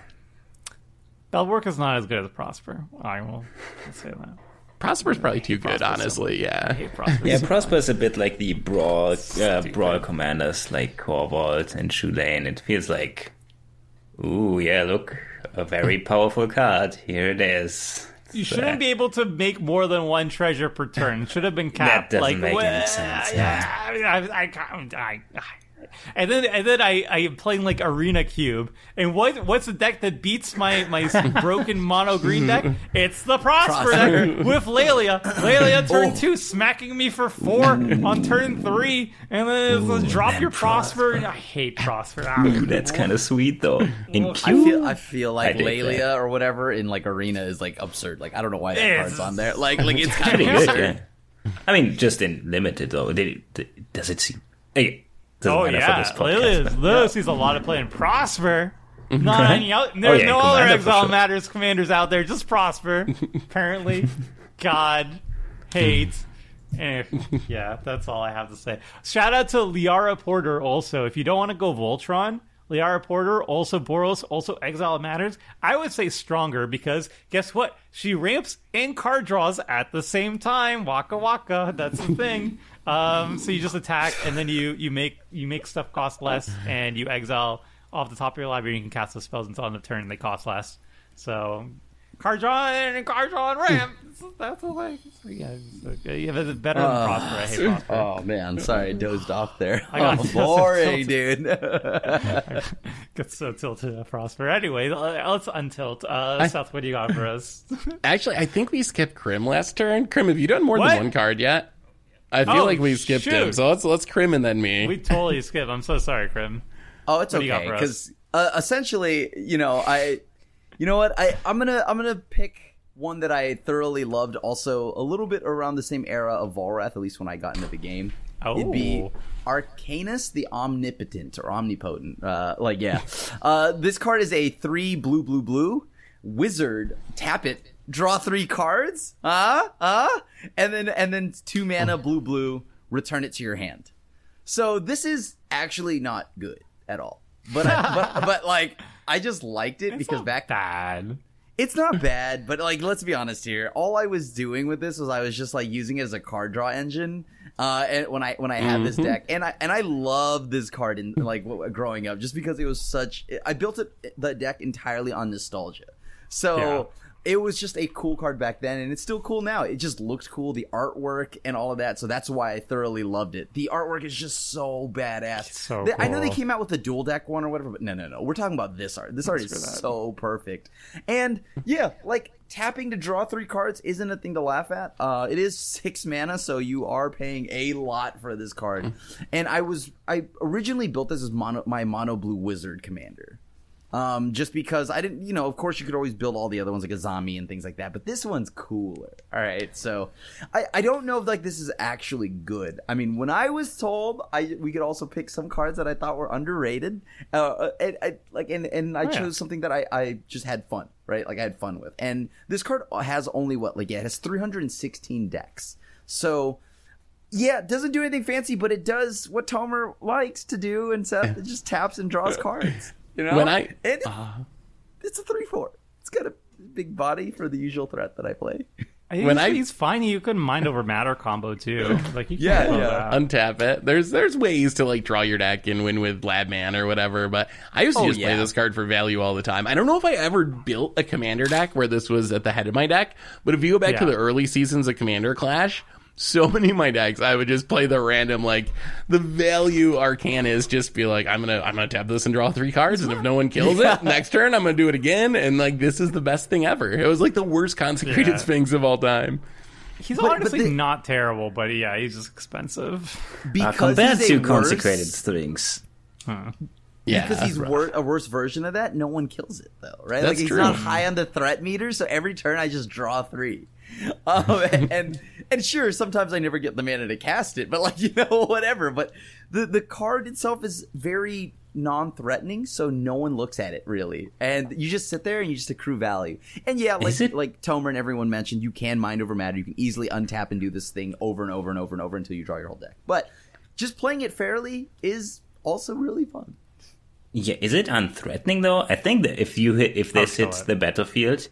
Bell Borca is not as good as Prosper. I will say that. Prosper's probably too good, Prosper's so- honestly. I Yeah. hate Prosper. Yeah, Prosper is a bit like the brawl uh, brawl commanders like Korvold and Chulane. It feels like, ooh, yeah, look, a very <laughs> powerful card. Here it is. You shouldn't be able to make more than one treasure per turn. It should have been capped. That doesn't like, make wha- any sense, Yeah, I, I, can't- I, I, and then and then I I am playing like Arena Cube. And what what's the deck that beats my my <laughs> broken mono green deck? <laughs> It's the Prosper deck with Laelia. Laelia turn Oh. two, smacking me for four on turn three, and then it's a drop your Prosper. I hate Prosper. Ah. Ooh, that's kind of sweet though. In I Q, feel I feel like I Laelia that. or whatever in like arena is like absurd. Like I don't know why that It's- card's on there. Like like it's <laughs> kind pretty of good. Yeah. I mean, just in limited though. Did it, does it seem? Hey, doesn't Oh yeah, for this podcast, Laelia but- Laelia sees a lot of play in Prosper. <laughs> Not any out. There's Oh, yeah, no other Exile sure. Matters commanders out there. Just Prosper. <laughs> Apparently, God hates. Eh, <laughs> yeah, that's all I have to say. Shout out to Liara Portyr. Also, if you don't want to go Voltron, Liara Portyr, also Boros, also Exile Matters. I would say stronger because guess what? She ramps and card draws at the same time. Waka waka. That's the thing. <laughs> Um, so you just attack and then you you make you make stuff cost less and you exile off the top of your library. You can cast those spells until end of turn. And they cost less. So card draw and card draw and ramp. <laughs> That's the thing. So, yeah, so, yeah, but better than Uh, Prosper. I hate Prosper. Oh man, sorry, I dozed off there. I got oh, so boring, tilted. dude. <laughs> Get so tilted at Prosper. Anyway, let's untilt. Uh, Seth, what do you got for us? <laughs> Actually, I think we skipped Krim last turn. Krim, have you done more What? than one card yet? I feel Oh, like we skipped shoot. him. So let's let's Krim and then me. we totally skip. I'm so sorry, Krim. Oh, it's What do you got okay for because uh, essentially, you know, I, you know what, I I'm gonna I'm gonna pick one that I thoroughly loved. Also, a little bit around the same era of Volrath, at least when I got into the game. It'd be Oh. Arcanis the Omnipotent or Omnipotent. Uh, like yeah, <laughs> uh, this card is a three blue blue blue wizard. Tap it, draw three cards. Ah ah, and then and then two mana blue blue. Return it to your hand. So this is actually not good at all. But I, but <laughs> but like I just liked it because back Bad. it's not bad, but like let's be honest here. All I was doing with this was I was just like using it as a card draw engine. Uh, and when I when I had this deck, and I and I loved this card in like growing up, just because it was such. I built it the deck entirely on nostalgia. So it was just a cool card back then, and it's still cool now. It just looked cool, the artwork and all of that. So that's why I thoroughly loved it. The artwork is just so badass. so They- I know they came out with the dual deck one or whatever, but no, no, no. We're talking about this art. This art is so perfect. And yeah, like tapping to draw three cards isn't a thing to laugh at. Uh, it is six mana, so you are paying a lot for this card. and I was I originally built this as mono, my mono blue wizard commander. Um, just because I didn't, you know, of course you could always build all the other ones like a zombie and things like that, but this one's cooler. All right, so I, I don't know if like this is actually good. I mean, when I was told, I we could also pick some cards that I thought were underrated, uh, and, I, like and and I yeah. chose something that I I just had fun, right? Like I had fun with, and this card has only what like yeah, it has 316 decks, so yeah, it doesn't do anything fancy, but it does what Tomer likes to do, and Seth it just taps and draws <laughs> cards. You know, When I- and uh, it's a three four. It's got a big body for the usual threat that I play. I When he's, I- he's fine. You could mind over matter combo too. Like you can <laughs> Yeah, pull yeah. that. untap it. There's there's ways to like draw your deck and win with Lab Man or whatever, but I used to Oh, just play this card for value all the time. I don't know if I ever built a commander deck where this was at the head of my deck, but if you go back to the early seasons of Commander Clash, so <laughs> many of my decks I would just play the random like the value arcana is just be like I'm gonna I'm gonna tap this and draw three cards and if no one kills it next turn I'm gonna do it again and like this is the best thing ever. It was like the worst consecrated Yeah. sphinx of all time. He's but honestly the- not terrible, but yeah, he's just expensive. Uh, Because compared he's to a worse- consecrated sphinx. Yeah, because he's wor- a worse version of that, no one kills it though, right? That's like he's true. not high on the threat meter, so every turn I just draw three. <laughs> Um, and, and and sure, sometimes I never get the mana to cast it, but like <laughs> you know, whatever. But the the card itself is very non-threatening, so no one looks at it really, and you just sit there and you just accrue value. And yeah, like it- like Tomer and everyone mentioned, you can mind over matter. You can easily untap and do this thing over and over and over and over until you draw your whole deck. But just playing it fairly is also really fun. Yeah, is it unthreatening though? I think that if you hit, if this hits it. the battlefield,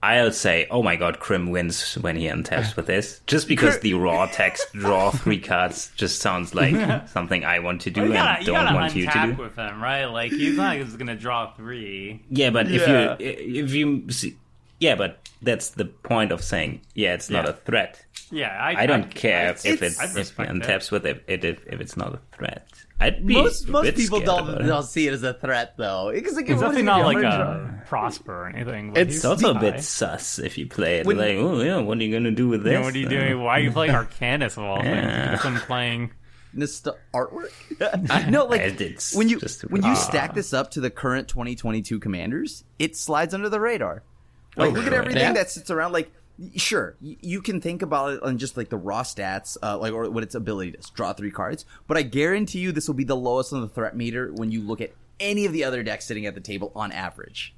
I'll say, oh my god, Krim wins when he untaps with this. Just because the raw text draw three cards just sounds like <laughs> something I want to do you gotta, and you don't gotta want you to do. with him, right? Like he's not just gonna draw three. Yeah, but Yeah. if you if you see, yeah, but that's the point of saying, yeah, it's not Yeah. a threat. Yeah, I, I don't care if it's- it I'd if he respect untaps with it, it if, if it's not a threat. I'd be most a most bit people don't don't see it as a threat though. Because like, It's what definitely not like do? I'm gonna a prosper or anything. but It's he's It's also a bit sus if you play it. When- like, oh yeah, what are you gonna do with this? You know, what are you Uh, doing? Why are you playing <laughs> Arcanis of all things? Yeah. You've been playing. Nostal- artwork. <laughs> <laughs> no, like It's when you just- when you Ah. stack this up to the current 2022 commanders, it slides under the radar. Like Oh, look at everything Yeah. that sits around. Like y- sure, you can think about it on just like the raw stats, uh, like or what its ability does, draw three cards. But I guarantee you, this will be the lowest on the threat meter when you look at any of the other decks sitting at the table on average.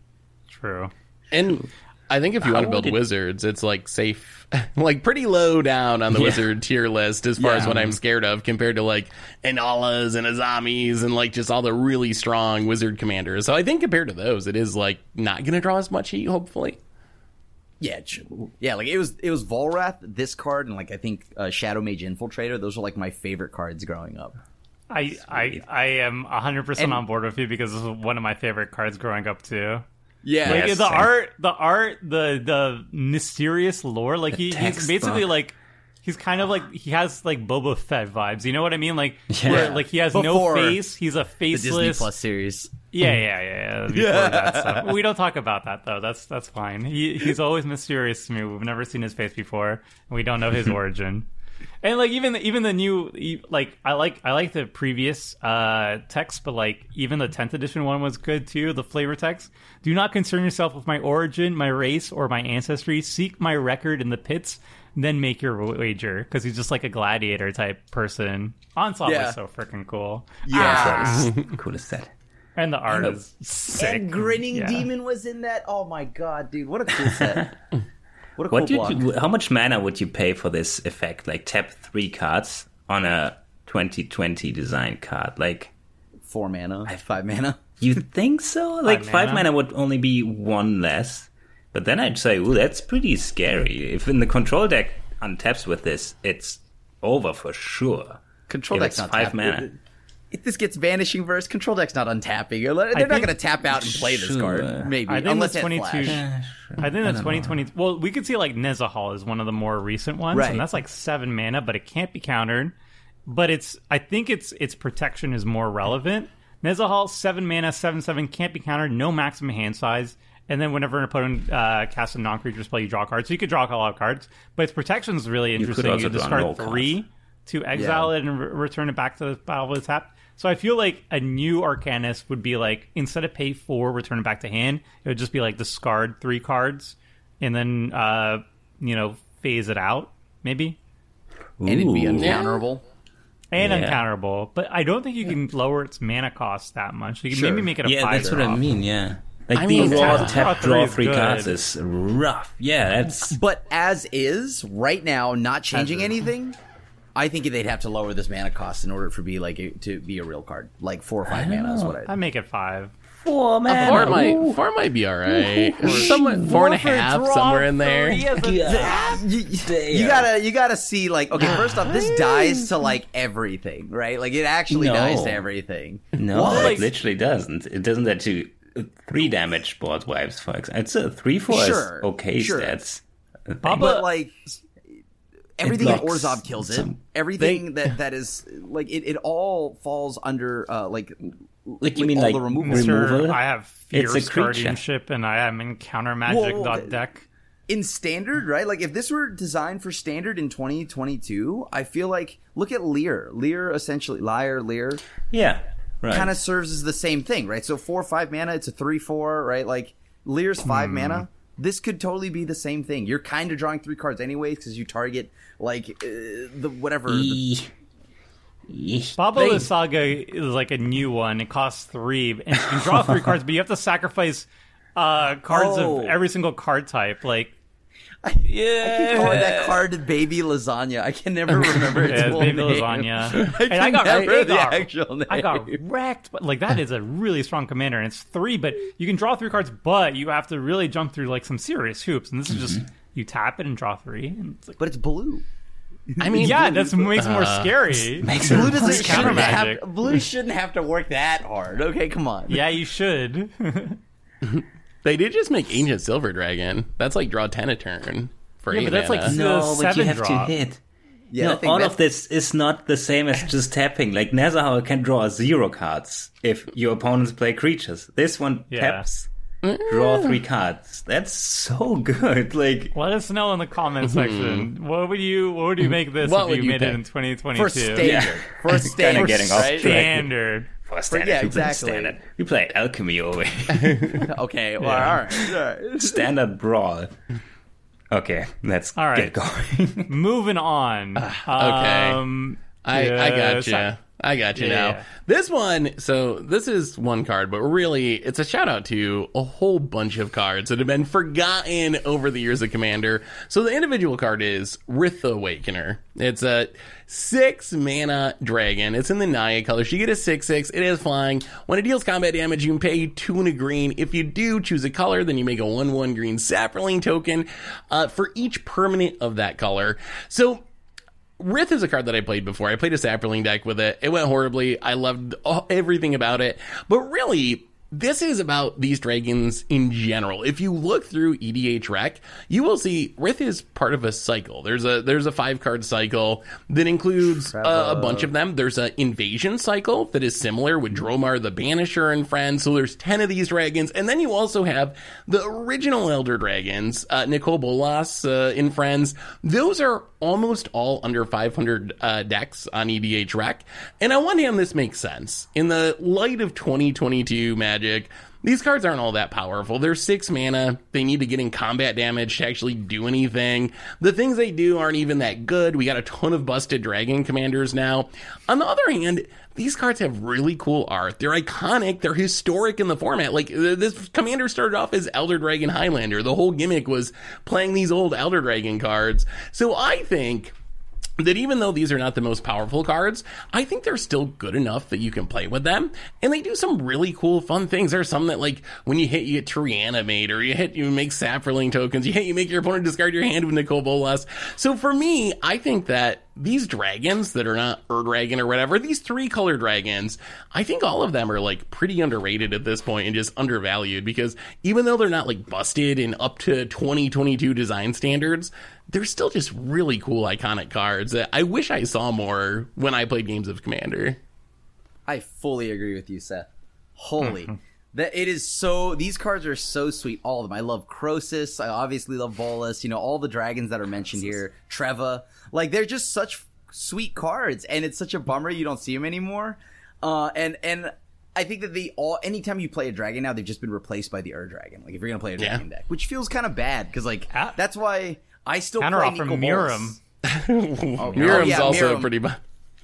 True. And I think if you How want to build would it- wizards, it's like safe, <laughs> like pretty low down on the Yeah. wizard tier list as far as what I'm scared of compared to like Inallas and Azamis and like just all the really strong wizard commanders. So I think compared to those, it is like not going to draw as much heat, hopefully. Yeah, it yeah. Like it was, it was Volrath, this card, and like I think uh, Shadow Mage Infiltrator. Those were like my favorite cards growing up. I, I I am 100% on board with you because this was one of my favorite cards growing up too. Yeah, Like Yes, the same. art, the art, the the mysterious lore. Like he, he's basically book. like he's kind of like he has like Boba Fett vibes. You know what I mean? Like Yeah. where, like he has Before no face. He's a the Disney faceless. Plus series. Yeah, yeah, yeah. yeah. Before that stuff. We don't talk about that though. That's that's fine. He he's always mysterious to me. We've never seen his face before, and we don't know his <laughs> origin. And like even the, even the new e- like I like I like the previous uh text, but like even the tenth edition one was good too. The flavor text. Do not concern yourself with my origin, my race, or my ancestry. Seek my record in the pits, then make your wager. Because he's just like a gladiator type person. Onslaught Yeah. was so freaking cool. Yeah. <laughs> coolest set. And the art And- is sick. And Grinning Yeah. Demon was in that. Oh my god, dude! What a cool <laughs> set. What a cool What do block. you, how much mana would you pay for this effect? Like tap three cards on a 2020 design card. Like Four mana, I, five mana. <laughs> you think so? Like Five five mana? mana would only be one less. But then I'd say, ooh, that's pretty scary. If in the control deck untaps with this, it's over for sure. Control If deck's not five tap- mana. If this gets vanishing verse, control deck's not untapping. They're not going to tap out and play this Sure. card. Maybe I think unless the it 22 flash. I think the 2020. Well, we could see like Nezahal is one of the more recent ones, Right. and that's like seven mana, but it can't be countered. But it's, I think its its protection is more relevant. Nezahal seven mana, seven seven can't be countered, no maximum hand size, and then whenever an opponent uh, casts a non-creature spell, you draw cards. So you could draw a lot of cards, but its protection is really interesting. also You discard no cards. three to exile it and re- return it back to the battle with tap. So I feel like a new Arcanis would be like instead of pay four, return it back to hand, it would just be like discard three cards and then uh, you know phase it out maybe and it'd be uncounterable. and Yeah. uncounterable. But I don't think you can lower its mana cost that much. You can Sure. maybe make it a Yeah, five. that's what I mean. Yeah, like I the mean, raw tap- tap tap draw three cards is rough. Yeah, that's But as is right now, not changing anything. I think they'd have to lower this mana cost in order for be like a, to be a real card, like four or five mana is what I. I make it five. four man. Four might four might be all right. Somewhat four and a half somewhere in there. Yeah. you, <laughs> you gotta you gotta see like okay first off this dies to <gasps> like everything right like it actually No. dies to everything No, What? it literally doesn't. It doesn't that to three damage board wipes, for example. It's a three four Sure, is okay sure. stats. I but like everything that Orzhov kills it some- everything that that is like it, it all falls under uh like like you like mean all like the removal. Sure. I have It's a fierce creature. guardianship and I am in counter magic whoa, dot deck. in standard, right? Like if this were designed for standard in 2022, I feel like look at Lier. Lier essentially Liar Lier yeah, right. kind of serves as the same thing, right? So 4 5 mana, it's a 3 4, right? Like Lier's 5 Hmm. mana. This could totally be the same thing. You're kind of drawing three cards anyways because you target like uh, the whatever the Eesh. Eesh. Baba Lysaga is like a new one. It costs three, and you can draw three <laughs> cards, but you have to sacrifice uh, cards Oh. of every single card type. Like, yeah, I keep calling that card baby lasagna. I can never <laughs> remember its yeah, it's full baby name. lasagna. <laughs> I and I got, remember I the got, actual name. I got <laughs> wrecked. But like that is a really strong commander, and it's three. But you can draw three cards, but you have to really jump through like some serious hoops. And this is just you tap it and draw three. And it's like, but it's blue. I mean, yeah, that's makes it more uh, scary. makes it Blue doesn't counter shouldn't have, magic. blue shouldn't have to work that hard. Okay, come on. yeah, you should. They did just make Ancient Silver Dragon. That's like draw ten a turn for Yeah, eight but that's like mana. no, but you have drop. to hit. Yeah, no, all that- of this is not the same as just tapping. Like Nezahal can draw zero cards if your opponents play creatures. This one Yeah. taps, mm. draw three cards. That's so <laughs> good. Like Let us know in the comment mm-hmm. section. What would you what would you make this What if you you made it in 2022? For standard. Yeah. For <laughs> Kinda standard. getting off right? track. Standard. For standard, yeah, we play exactly. standard. We play alchemy over <laughs> Okay, well, Yeah. all right. All right. <laughs> standard brawl. Okay, let's All right. get going. <laughs> Moving on. okay. Um, I, I yeah, got so- you. I got you Yeah, now. yeah. This one, so this is one card, but really, it's a shout out to a whole bunch of cards that have been forgotten over the years of Commander. So the individual card is Rith the Awakener. It's a six mana dragon. It's in the Naya color. You get a six six. It is flying. When it deals combat damage, you can pay two and a green. If you do choose a color, then you make a one one green saproling token uh, for each permanent of that color. So Rith is a card that I played before. I played a Saproling deck with it. It went horribly. I loved all, everything about it. But really, this is about these dragons in general. If you look through EDH Rec, you will see Rith is part of a cycle. There's a there's a five card cycle that includes uh, a bunch of them. There's an invasion cycle that is similar with Dromar the Banisher and friends. So there's ten of these dragons, and then you also have the original Elder Dragons, uh, Nicol Bolas uh, in Friends. Those are almost all under 500 uh, decks on EDH Rec. And on one hand, this makes sense. In the light of 2022 Magic, these cards aren't all that powerful. They're six mana. They need to get in combat damage to actually do anything. The things they do aren't even that good. We got a ton of busted dragon commanders now. On the other hand, these cards have really cool art. They're iconic. They're historic in the format. Like this commander started off as Elder Dragon Highlander. The whole gimmick was playing these old Elder Dragon cards. So I think that even though these are not the most powerful cards, I think they're still good enough that you can play with them. And they do some really cool, fun things. There's some that, like, when you hit, you get to reanimate, or you hit, you make Saproling tokens, you hit, you make your opponent discard your hand with Nicol Bolas. So for me, I think that these dragons that are not Ur Dragon or whatever, these three color dragons, I think all of them are like pretty underrated at this point and just undervalued because even though they're not like busted and up to 2022 design standards, they're still just really cool iconic cards that I wish I saw more when I played games of Commander. I fully agree with you, Seth. Holy. Mm-hmm. That it is so these cards are so sweet, all of them. I love Crosis. I obviously love Volus, you know, all the dragons that are mentioned here, Treva. Like they're just such sweet cards, and it's such a bummer you don't see them anymore. Uh and and I think that they all anytime you play a dragon now, they've just been replaced by the Ur Dragon. Like if you're gonna play a Yeah. dragon deck. Which feels kind of bad, because like Ah. that's why I still Counter play offer Nico Miirym. Bolas. <laughs> Miirym's yeah, also Miirym. pretty. Bu-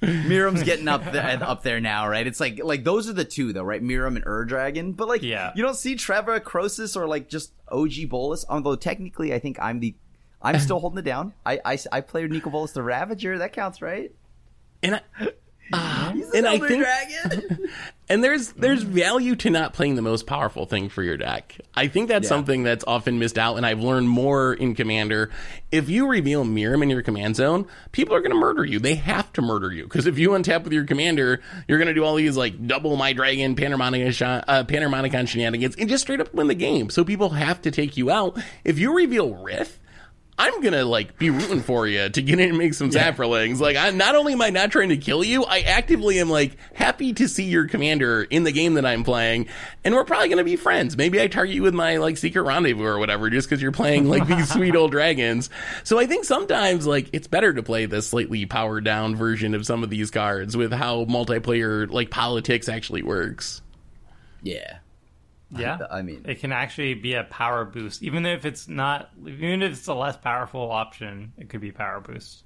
Miirym's <laughs> getting up there, up there now, right? It's like like those are the two though, right? Miirym and Ur Dragon, but like Yeah. you don't see Trevor, Crosis or like just OG Bolas. Although technically, I think I'm the I'm still holding it down. I I, I played Nicol Bolas the Ravager. That counts, right? and I, <laughs> He's And an I think- Dragon. <laughs> And there's there's value to not playing the most powerful thing for your deck. I think that's Yeah. something that's often missed out, and I've learned more in Commander. If you reveal Miirym in your command zone, people are going to murder you. They have to murder you because if you untap with your commander, you're going to do all these like double my dragon, Panharmonicon, uh, Panharmonicon shenanigans, and just straight up win the game. So people have to take you out. If you reveal Rith. I'm gonna like be rooting for you to get in and make some saprolings. Like, I not only am I not trying to kill you, I actively am like happy to see your commander in the game that I'm playing, and we're probably gonna be friends. Maybe I target you with my like secret rendezvous or whatever, just because you're playing like <laughs> these sweet old dragons. So I think sometimes like it's better to play the slightly powered down version of some of these cards with how multiplayer like politics actually works. yeah, Yeah. I mean, it can actually be a power boost, even if it's not, even if it's a less powerful option, it could be power boost.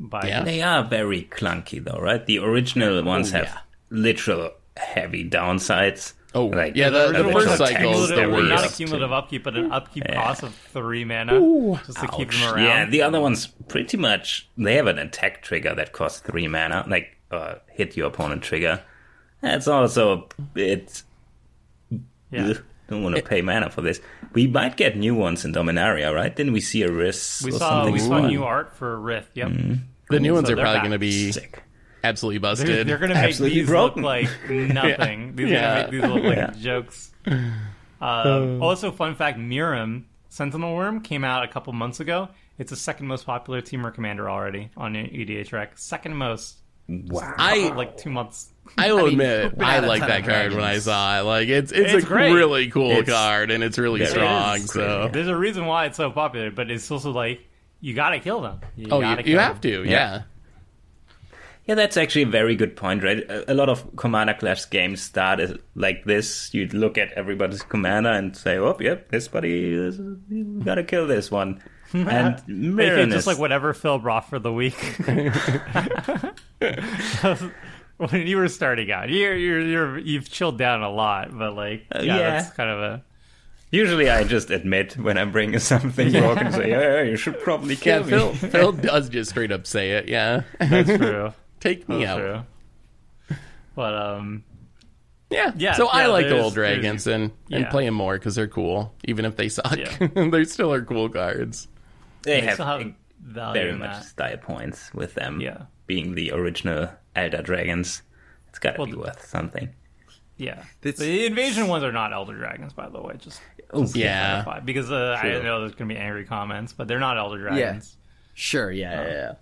By Yeah. They are very clunky, though, right? The original ones Oh, have yeah. literal heavy downsides. Oh, like yeah, the- the original first cycle text is the worst. not a cumulative upkeep, but an upkeep cost of three mana just to keep them around. Yeah, the other ones pretty much they have an attack trigger that costs three mana, like uh, hit your opponent trigger. That's also a bit. Yeah. Ugh, don't want to pay mana for this. We might get new ones in Dominaria, right? Didn't we see a risk we or saw something? we saw fun? new art for Rith. Yep, The new ones So are they're probably going to be Sick. absolutely they're, busted. they're gonna make Absolutely these broken. look like <laughs> nothing. These Yeah. are gonna make these look like Yeah. jokes. <laughs> Um, also, fun fact: Miirym Sentinel Wyrm came out a couple months ago. It's the second most popular Temur commander already on EDH Rec. Second most. Wow. I like two months. I will I mean, admit, I like that of card when I saw it. Like it's it's, It's a great. really cool It's- card and it's really It strong. is So There's a reason why it's so popular, but it's also like you gotta kill them. You oh, gotta you, kill you them. have to, yeah. Yeah. Yeah, that's actually a very good point, right? A, a lot of Commander Clash games start like this. You'd look at everybody's commander and say, "Oh, yep, this buddy, is, you gotta kill this one." <laughs> And Make it just like whatever Phil brought for the week. <laughs> <laughs> <laughs> when you were starting out, you're, you're, you're, you've chilled down a lot, but like, yeah, yeah. that's kind of a. Usually, I just admit when I'm bringing <laughs> something broken, say, "Yeah, you should probably Yeah, kill Phil me." <laughs> Phil does just straight up say it. Yeah, That's true. take me That's out. true. But um, Yeah, Yeah, So I like the old dragons and and yeah. play them more because they're cool, even if they suck. Yeah. they still are cool cards. They they have, still have value very in much that. style points with them. Yeah. Being the original Elder Dragons, it's gotta Well, be worth something. Yeah, It's- the invasion ones are not Elder Dragons, by the way. Just Oh, Yeah, clarify, because uh, I know there's gonna be angry comments, but they're not Elder Dragons. Yeah. sure, yeah, yeah,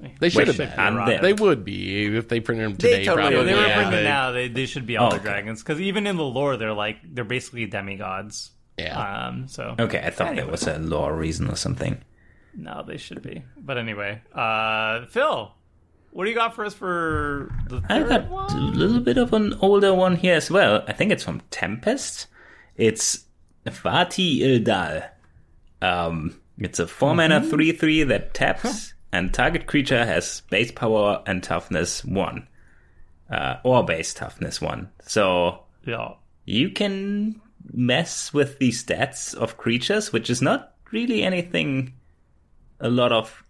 yeah. they should have been. be They would be if they printed them They today. totally probably. They were Yeah, printed but- now, they, they should be Elder okay. Dragons because even in the lore, they're like they're basically demigods. Yeah. Um. So Okay, I thought Anyway. there was a lore reason or something. no, they should be. But anyway, uh, Phil, what do you got for us for the I third got a little bit of an older one here as well. I think it's from Tempest. It's Vhati il-Dal. Um, it's a 4 mana 3 3 that taps, and target creature has base power and toughness 1. Uh, or base toughness 1. So Yeah. you can mess with the stats of creatures, which is not really anything a lot of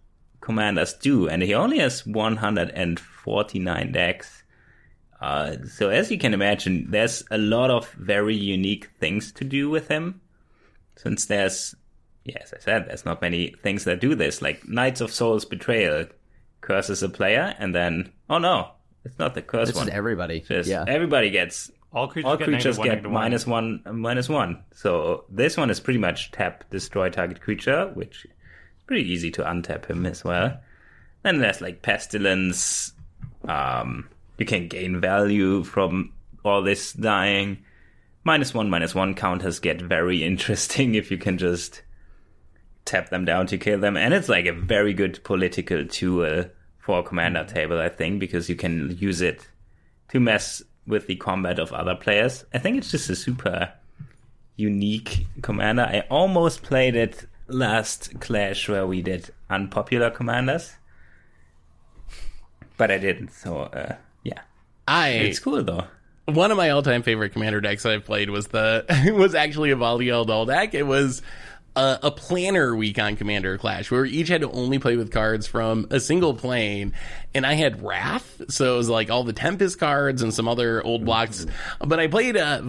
commanders do. And he only has 149 decks. Uh, so as you can imagine, there's a lot of very unique things to do with him. Since there's, yeah, as I said, there's not many things that do this, like Night of Souls' Betrayal. curses a player, and then oh no, it's not the curse This one. is everybody. Just yeah. everybody gets All creatures all get creatures negative one, get negative one. minus one, uh, minus one. So this one is pretty much tap destroy target creature, which is pretty easy to untap him as well. Then there's like pestilence. Um, you can gain value from all this dying. Minus one, minus one counters get very <laughs> interesting if you can just tap them down to kill them, and it's like a very good political tool for commander table, I think, because you can use it to mess with the combat of other players. I think it's just a super unique commander. I almost played it last Clash where we did unpopular commanders, but I didn't. So uh, yeah, I it's cool though. one of my all-time favorite commander decks I've played was the <laughs> was actually a Vhati il-Dal deck. It was a, a planner week on Commander Clash where we each had to only play with cards from a single plane, and I had Rath, so it was like all the Tempest cards and some other old blocks. But I played uh,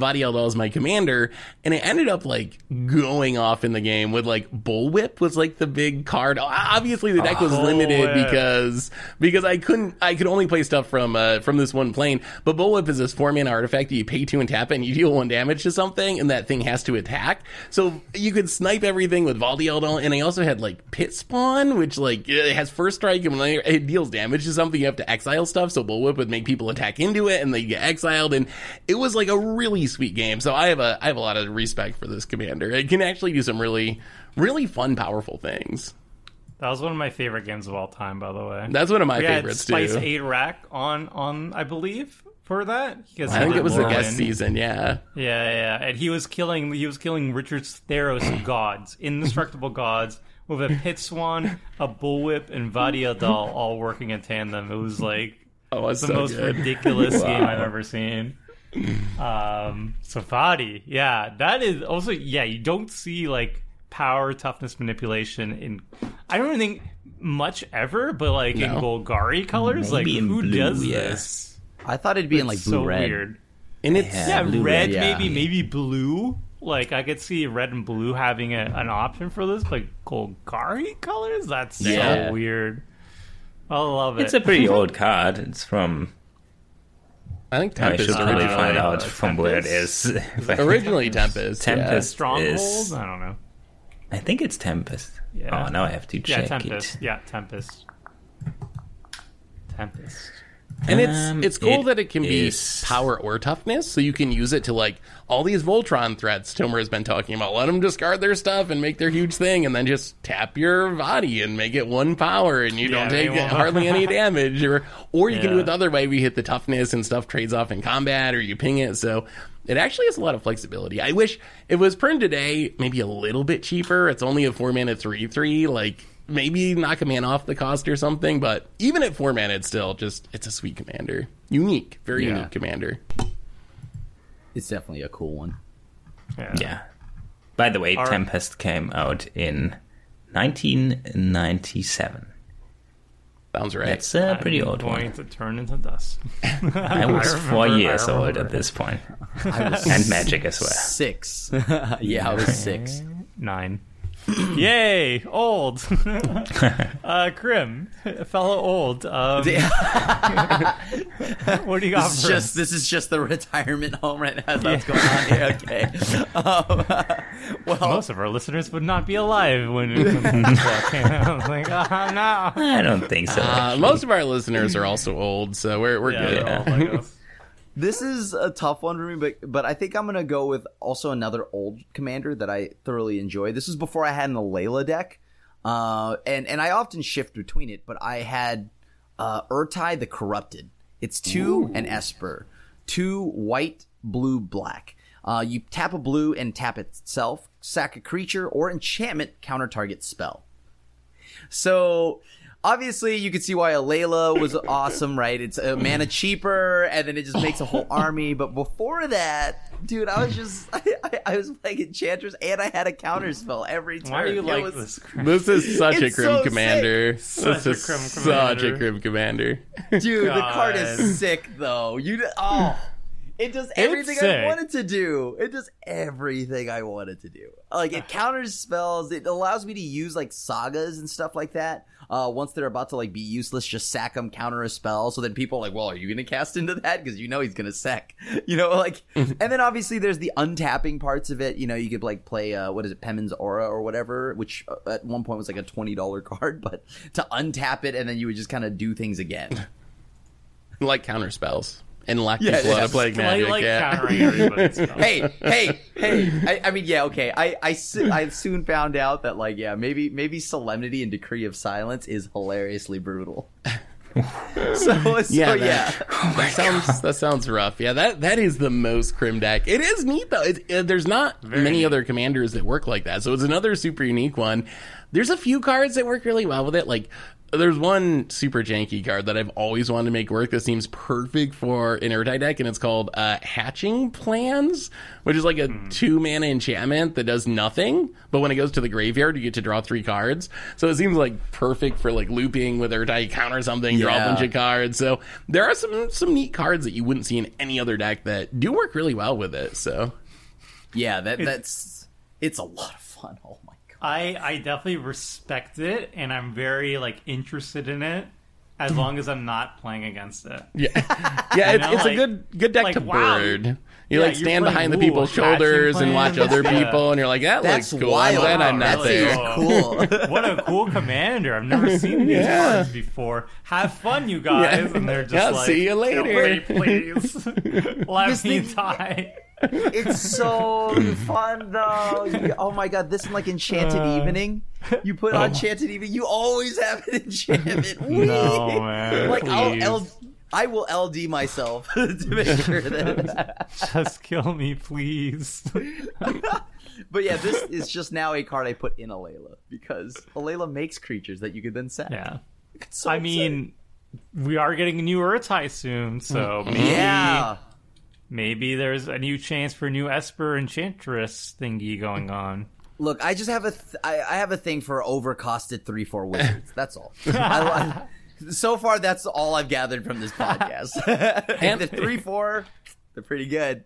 as my commander, and it ended up like going off in the game with like Bullwhip was like the big card. Obviously, the deck was limited Bullwhip. because because I couldn't I could only play stuff from uh, from this one plane. But Bullwhip is this four mana artifact that you pay two and tap it, and you deal one damage to something, and that thing has to attack. So you could snipe everything with Vhati and I also had like Pit Spawn, which like it has first strike, and when it deals damage something, you have to exile stuff. So Bullwhip would make people attack into it, and they get exiled, and it was like a really sweet game. So I have a I have a lot of respect for this commander. It can actually do some really really fun, powerful things. That was one of my favorite games of all time, by the way. That's one of my we had favorites Spice too. Eight Rack on on I believe for that. Because I think it was the guest season, yeah. Yeah, yeah, and he was killing he was killing Richard Theros <clears throat> gods, indestructible gods, with a Pit Spawn, a bullwhip, and Vhati il-Dal all working in tandem. It was like Oh, the so most good. ridiculous <laughs> game I've ever seen. Um, so Vhati, yeah, that is also yeah. You don't see like power, toughness, manipulation in. I don't think much ever, but like in No. Golgari colors, Maybe like in who blue, does yeah. this? I thought it'd be in like blue so red. weird. And it's Yeah, Yeah, blue, red, red, yeah. maybe, maybe blue. Like I could see red and blue having a, an option for this, but Golgari colors? That's Yeah. so weird. I love it. It's a pretty <laughs> old card. It's from. I think I should probably originally. find out uh, from where it is. <laughs> Originally <laughs> Tempest. Tempest stronghold. is- I don't know. I think it's Tempest. Yeah. Oh, now I have to Yeah, check Tempest. it. Yeah, Tempest. Tempest. Yeah. And it's Um, it's cool it that it can be power or toughness, so you can use it to like all these Voltron threats Tomer has been talking about. Let them discard their stuff and make their huge thing, and then just tap your body and make it one power, and you Yeah, don't take hardly any <laughs> damage. Or or you can do it the other way, we hit the toughness and stuff trades off in combat, or you ping it. So it actually has a lot of flexibility. I wish it was printed today, maybe a little bit cheaper. It's only a four mana three three, like. Maybe knock a man off the cost or something, but even at four mana, it's still just it's a sweet commander, unique, very Yeah. unique commander. It's definitely a cool one. Yeah. Yeah. By the way, Our- Tempest came out in 1997. Sounds right. That's a pretty I'm old going one. to turn into dust. <laughs> I was <laughs> four years old at this point, <laughs> I was and Magic as well. six. yeah, I was six. Nine. <clears throat> Yay, old. <laughs> uh, Krim, fellow old. Um, <laughs> what do you got This is for just us? this is just the retirement home right now. That's going on here. <laughs> Okay. Um, well, Most of our listeners would not be alive when, when this came out. I was like, oh no. I don't think so. Uh, most of our listeners are also old, so we're we're Yeah, good. This is a tough one for me, but but I think I'm gonna go with also another old commander that I thoroughly enjoy. This is before I had an Alela deck, uh, and and I often shift between it. But I had uh, Ertai the Corrupted. It's two and Esper, two white, blue, black. Uh, you tap a blue and tap itself, sack a creature or enchantment counter target spell. So obviously you can see why Alela was awesome, right? It's a mana cheaper, and then it just makes a whole <laughs> army. But before that, dude, I was just <laughs> I, I, I was playing Enchantress, and I had a counter spell every turn. Why do you It like was- this? <laughs> Krim? This is such a It's Grim so commander. Such this a is Grim such a commander. Grim commander. Dude, the card is sick though. You oh, It does everything I wanted to do. It does everything I wanted to do. Like it <sighs> counters spells. It allows me to use like sagas and stuff like that. Uh, once they're about to like be useless, just sack them, counter a spell. So then people are like, "Well, are you going to cast into that?" Because you know he's going to sack. <laughs> You know, like, <laughs> and then obviously there's the untapping parts of it. You know, you could like play uh, what is it, Pemmin's Aura or whatever, which uh, at one point was like a twenty dollar <laughs> card, but to untap it and then you would just kind of do things again. like counter spells and lock Yeah, people out yeah. of plague Play magic. like yeah. countering everybody's <laughs> spells. hey, hey, hey! I, I mean, yeah, okay. I, I, soo- I soon found out that, like, yeah, maybe, maybe Solemnity and Decree of Silence is hilariously brutal. <laughs> so, so Yeah, <laughs> yeah, that- that sounds that sounds rough. Yeah, that that is the most crim deck. It is neat though. It, uh, there's not many neat. other commanders that work like that, so it's another super unique one. There's a few cards that work really well with it. Like there's one super janky card that I've always wanted to make work that seems perfect for an Ertai deck, and it's called uh, Hatching Plans, which is like a two mana enchantment that does nothing, but when it goes to the graveyard, you get to draw three cards. So it seems like perfect for like looping with Ertai, counter something, draw a bunch of cards. So there are some some neat cards that you wouldn't see in any other deck that do work really well with it. So yeah. That that's it's a lot of fun. I I definitely respect it, and I'm very like interested in it. As mm-hmm. long as I'm not playing against it. yeah, <laughs> yeah, it's, know, it's like- a good good deck like, to wow. bird. You Yeah, like stand playing, behind the people's hatching shoulders and watch other <laughs> Yeah. people, and you're like, that That's looks cool. wild. I'm glad I'm not really? there. Cool. <laughs> what a cool commander! I've never seen these Yeah. cards before. Have fun, you guys. Yeah. And they're just Yeah, like, see you later." Please, <laughs> let This me thing- die. it's so fun though. You- oh my god, this and like Enchanted Uh, Evening. You put on Enchanted Evening, you always have an enchantment. No, man, Like I'll please. I will LD myself <laughs> to make sure that. <laughs> Just kill me, please. <laughs> But yeah, this is just now a card I put in Alela because Alela makes creatures that you could then sack. yeah. So I mean, we are getting a new Ertai soon, so mm-hmm. maybe, yeah. maybe there's a new chance for a new Esper Enchantress thingy going on. Look, I just have a th- I, I have a thing for overcosted three four wizards. That's all. I, li- so far, that's all I've gathered from this <laughs> podcast. <laughs> and the three four, they're pretty good.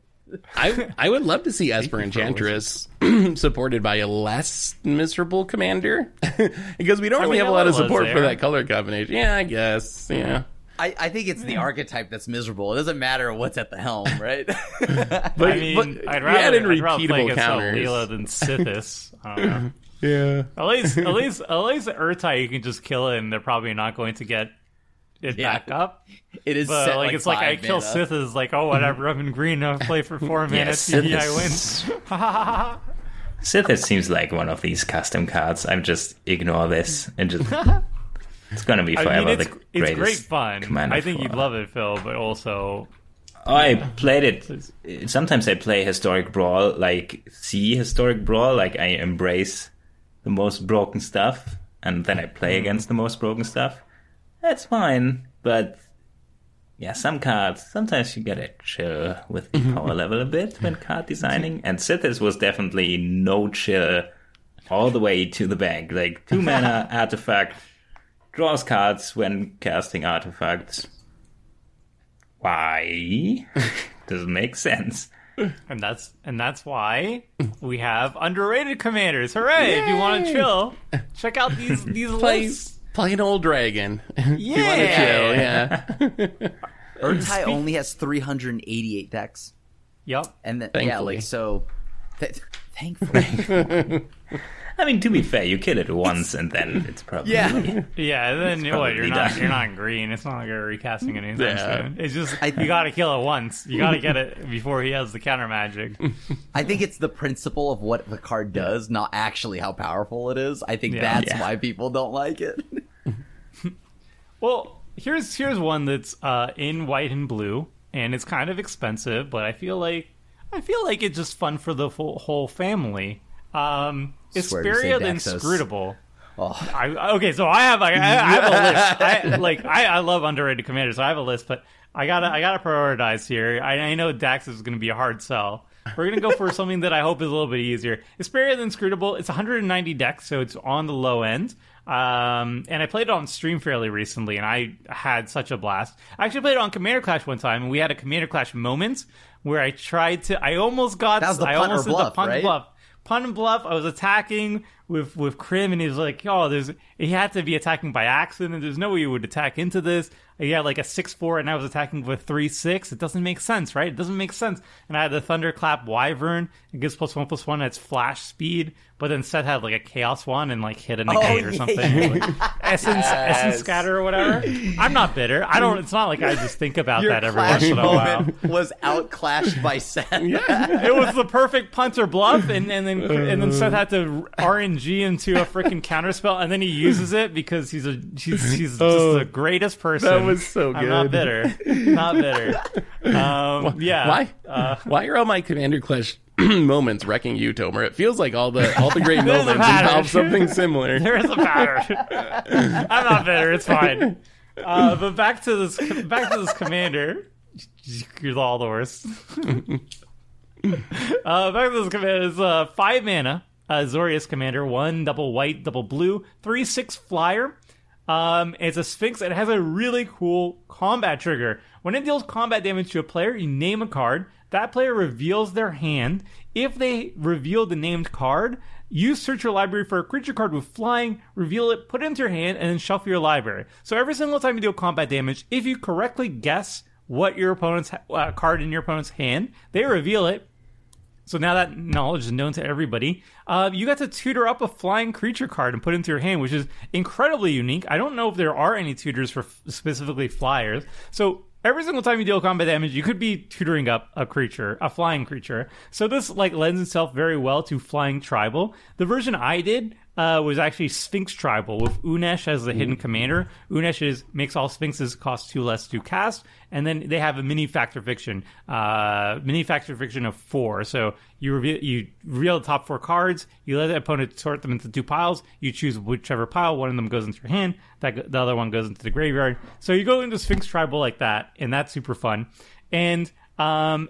I I would love to see Esper Enchantress <clears throat> supported by a less miserable commander <laughs> because we don't really have a lot of Alela's support for that color combination. Yeah, I guess. Yeah. I, I think it's the archetype that's miserable. It doesn't matter what's at the helm, right? But, I mean, but I'd rather, add in I'd rather play against counters. Leela than Sythis. I don't. Yeah. At least, at least, at least Ertai, you can just kill it, and they're probably not going to get it Yeah. back up. it is But set like, like it's like I five kill mana. Sith is like, oh whatever, I'm in green, I play for four <laughs> minutes Yes, see, I win. Sith win. <laughs> Sythis seems like one of these custom cards. I'm just ignore this and just. <laughs> It's gonna be I forever mean, it's the it's greatest. great fun. commander I think for- you'd love it, Phil, but also Oh, I played it. Sometimes I play historic brawl, like see historic brawl, like I embrace the most broken stuff, and then I play mm-hmm. against the most broken stuff. That's fine, but yeah, some cards. Sometimes you gotta chill with the mm-hmm. power level a bit when card designing. And Sythis was definitely no chill all the way to the bank. Like two <laughs> mana artifact draws cards when casting artifacts. Why? <laughs> Doesn't make sense. <laughs> and that's and that's why we have underrated commanders. Hooray! If you want to chill, check out these <laughs> these Play, lists. play an old dragon. <laughs> if you want to Yeah. chill, yeah. Ertai only has 388 decks, Yep. and then yeah, Thankfully. like so. Th- thankfully, I mean, to be fair, you kill it once and then it's <laughs> probably yeah. <laughs> Yeah, and then what? You're probably not done. you're not green. It's not like you're recasting anything Yeah. soon. It's just you got to kill it once. You got to get it <laughs> before he has the counter magic. I think it's the principle of what the card does, not actually how powerful it is. I think Yeah. that's Yeah. why people don't like it. Well, here's here's one that's uh, in white and blue, and it's kind of expensive, but I feel like I feel like it's just fun for the full, whole family. Um, Swear to say Isperia the Daxos. Inscrutable. Oh. I, okay, so I have I, I have a list. I, <laughs> like I, I love underrated commanders, so I have a list, but I gotta I gotta prioritize here. I, I know Dax is gonna be a hard sell. We're gonna go for something that I hope is a little bit easier. Isperia the Inscrutable. It's 190 decks, so it's on the low end. Um, and I played it on stream fairly recently, and I had such a blast. I actually played it on Commander Clash one time, and we had a Commander Clash moment where I tried to. I almost got. That was the I punt or almost did bluff, the punt right? bluff. Punt and bluff. I was attacking with with Krim, and he was like, "Oh, there's." He had to be attacking by accident. There's no way you would attack into this. He had like a six four, and I was attacking with three six. It doesn't make sense, right? It doesn't make sense. And I had the Thunderclap Wyvern. It gives plus one plus one. It's flash speed, but then Seth had like a Chaos Wand and like hit a oh, negate or yeah, something. yeah. Like, essence, <laughs> essence scatter or whatever. I'm not bitter. I don't. It's not like I just think about Your that every clash once in a while. moment was outclashed by Seth. yeah, It was the perfect punter bluff, and, and then and then Seth had to RNG into a freaking <laughs> counterspell, and then he uses it because he's a he's, he's just the greatest person. that was so I'm not bitter, not bitter. Um, yeah. Why? Uh, Why are all my Commander Clash <clears throat> moments wrecking you, Tomer? It feels like all the all the great <laughs> moments involve something similar. <laughs> There is a pattern. I'm not bitter. It's fine. Uh, but back to this. Back to this commander. You're all the worst. uh, back to this commander is uh, five mana. Uh, Zorius commander, one double white, double blue, three six flyer. Um, it's a Sphinx. It has a really cool combat trigger. When it deals combat damage to a player, you name a card. That player reveals their hand. If they reveal the named card, you search your library for a creature card with flying, reveal it, put it into your hand, and then shuffle your library. So every single time you deal combat damage, if you correctly guess what your opponent's uh, card in your opponent's hand, they reveal it. So now that knowledge is known to everybody, uh, you got to tutor up a flying creature card and put it into your hand, which is incredibly unique. I don't know if there are any tutors for f- specifically flyers. So every single time you deal combat damage, you could be tutoring up a creature, a flying creature. So this like lends itself very well to flying tribal. The version I did uh, was actually Sphinx Tribal with Unesh as the hidden commander. Unesh is makes all Sphinxes cost two less to cast, and then they have a mini Fact or Fiction, uh, mini Fact or Fiction of four. So you reveal you reveal the top four cards. You let the opponent sort them into two piles. You choose whichever pile. One of them goes into your hand. That the other one goes into the graveyard. So you go into Sphinx Tribal like that, and that's super fun. And um,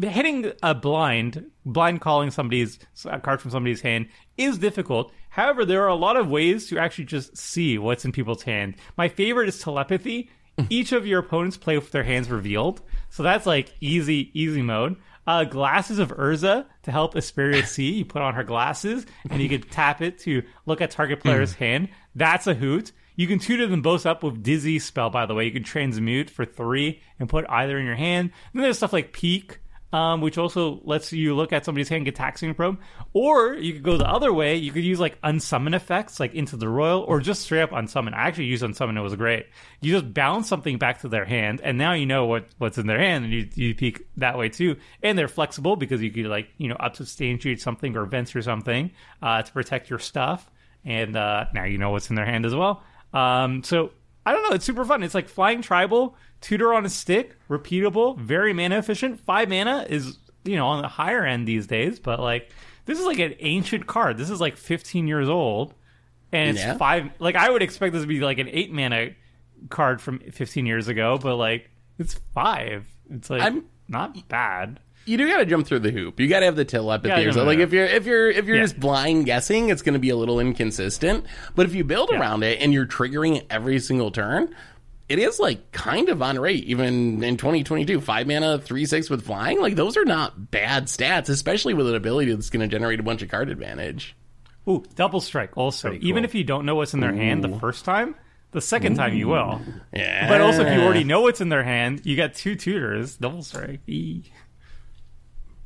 hitting a blind, blind calling somebody's a card from somebody's hand is difficult. However, there are a lot of ways to actually just see what's in people's hand. My favorite is telepathy. <laughs> Each of your opponents play with their hands revealed, so that's like easy, easy mode. Uh, glasses of Urza to help Isperia see. You put on her glasses, and you can tap it to look at target player's hand. That's a hoot. You can tutor them both up with Dizzy spell, by the way. You can transmute for three and put either in your hand. And then there's stuff like Peek, um, which also lets you look at somebody's hand, get Gitaxian Probe. Or you could go the other way. You could use like unsummon effects, like Into the Roil, or just straight up unsummon. I actually used unsummon; it was great. You just bounce something back to their hand, and now you know what what's in their hand, and you you peek that way too. And they're flexible because you could like you know Unsubstantiate something or vents or something uh, to protect your stuff. And uh, now you know what's in their hand as well. Um, so I don't know. It's super fun. It's like flying tribal, tutor on a stick, repeatable, very mana efficient. Five mana is you know on the higher end these days, but like this is like an ancient card. This is like 15 years old, and it's Yeah. five. Like I would expect this to be like an eight mana card from 15 years ago, but like it's five. It's like I'm- not bad. you do got to jump through the hoop. You got to have the telepathy. Gotta so. Like if you're if you're if you're Yeah. just blind guessing, it's to be a little inconsistent. But if you build Yeah. around it and you're triggering it every single turn, it is like kind of on rate. Even in 2022, five mana, three six with flying, like those are not bad stats, especially with an ability that's going to generate a bunch of card advantage. Ooh, double strike. Also, even if you don't know what's in their hand the first time, the second time you will. Yeah, But also, if you already know what's in their hand, you got two tutors. Double strike. Eee.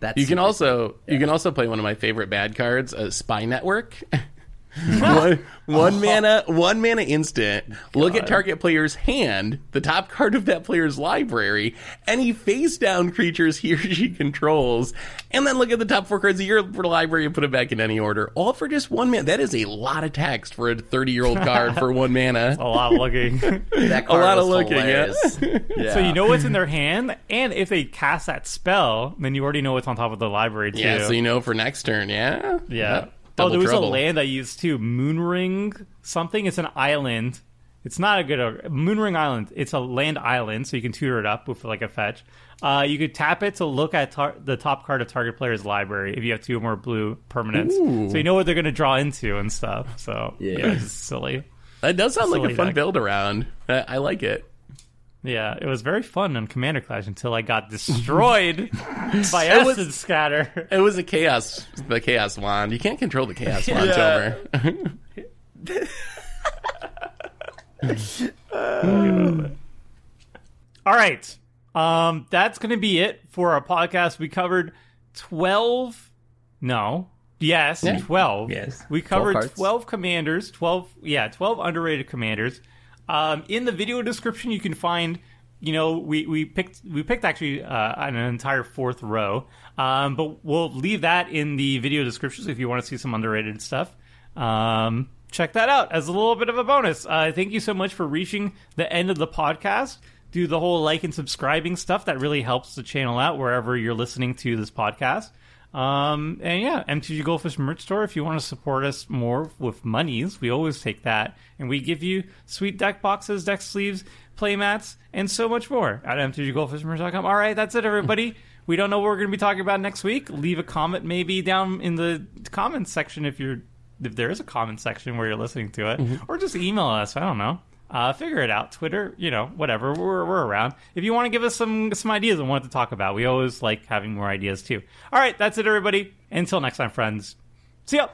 That's You can super- also you can also play one of my favorite bad cards, uh, Spy Network. <laughs> one, one <laughs> mana, one mana instant. Look at target player's hand, the top card of that player's library, any face down creatures he or she controls, and then look at the top four cards of your library and put it back in any order. All for just one mana. That is a lot of text for a thirty year old card for one mana. <laughs> A lot of looking. <laughs> that card lot of looking, yeah. yeah. So you know what's in their hand, and if they cast that spell, then you already know what's on top of the library too. Yeah, so you know for next turn, yeah, Yeah. Double oh, there was trouble. a land I used too. Moonring something. It's an island. It's not a good Moonring Island. It's a land island, so you can tutor it up with like a fetch. Uh, you could tap it to look at tar- the top card of target player's library if you have two or more blue permanents, Ooh. so you know what they're going to draw into and stuff. So Yeah. <laughs> it's silly. That does sound like a fun deck. build around. I, I like it. Yeah, it was very fun on Commander Clash until I got <laughs> destroyed by It was- Scatter. It was a chaos, the chaos wand. You can't control the chaos <laughs> wand, Yeah. Tomer. <laughs> All right. Um, that's going to be it for our podcast. We covered 12. No. Yes, Yeah. 12. Yes. We covered 12, cards. commanders, 12, yeah, 12 underrated commanders. Um, in the video description, you can find, you know, we, we picked, we picked actually uh, an entire fourth row. Um, but we'll leave that in the video description so if you want to see some underrated stuff. Um, check that out as a little bit of a bonus. Uh, thank you so much for reaching the end of the podcast. Do the whole like and subscribing stuff. That really helps the channel out wherever you're listening to this podcast. Um, and yeah, MTG Goldfish merch store. If you want to support us more with monies, we always take that, and we give you sweet deck boxes, deck sleeves, playmats, and so much more at mtggoldfishmerch.com. All right, that's it, everybody. we don't know what we're going to be talking about next week. Leave a comment maybe down in the comments section if you're if there is a comment section where you're listening to it, or just email us. I don't know. Uh, figure it out. Twitter, you know, whatever. We're, we're around. If you want to give us some some ideas on what to talk about, we always like having more ideas too. All right, that's it, everybody. Until next time, friends. See ya.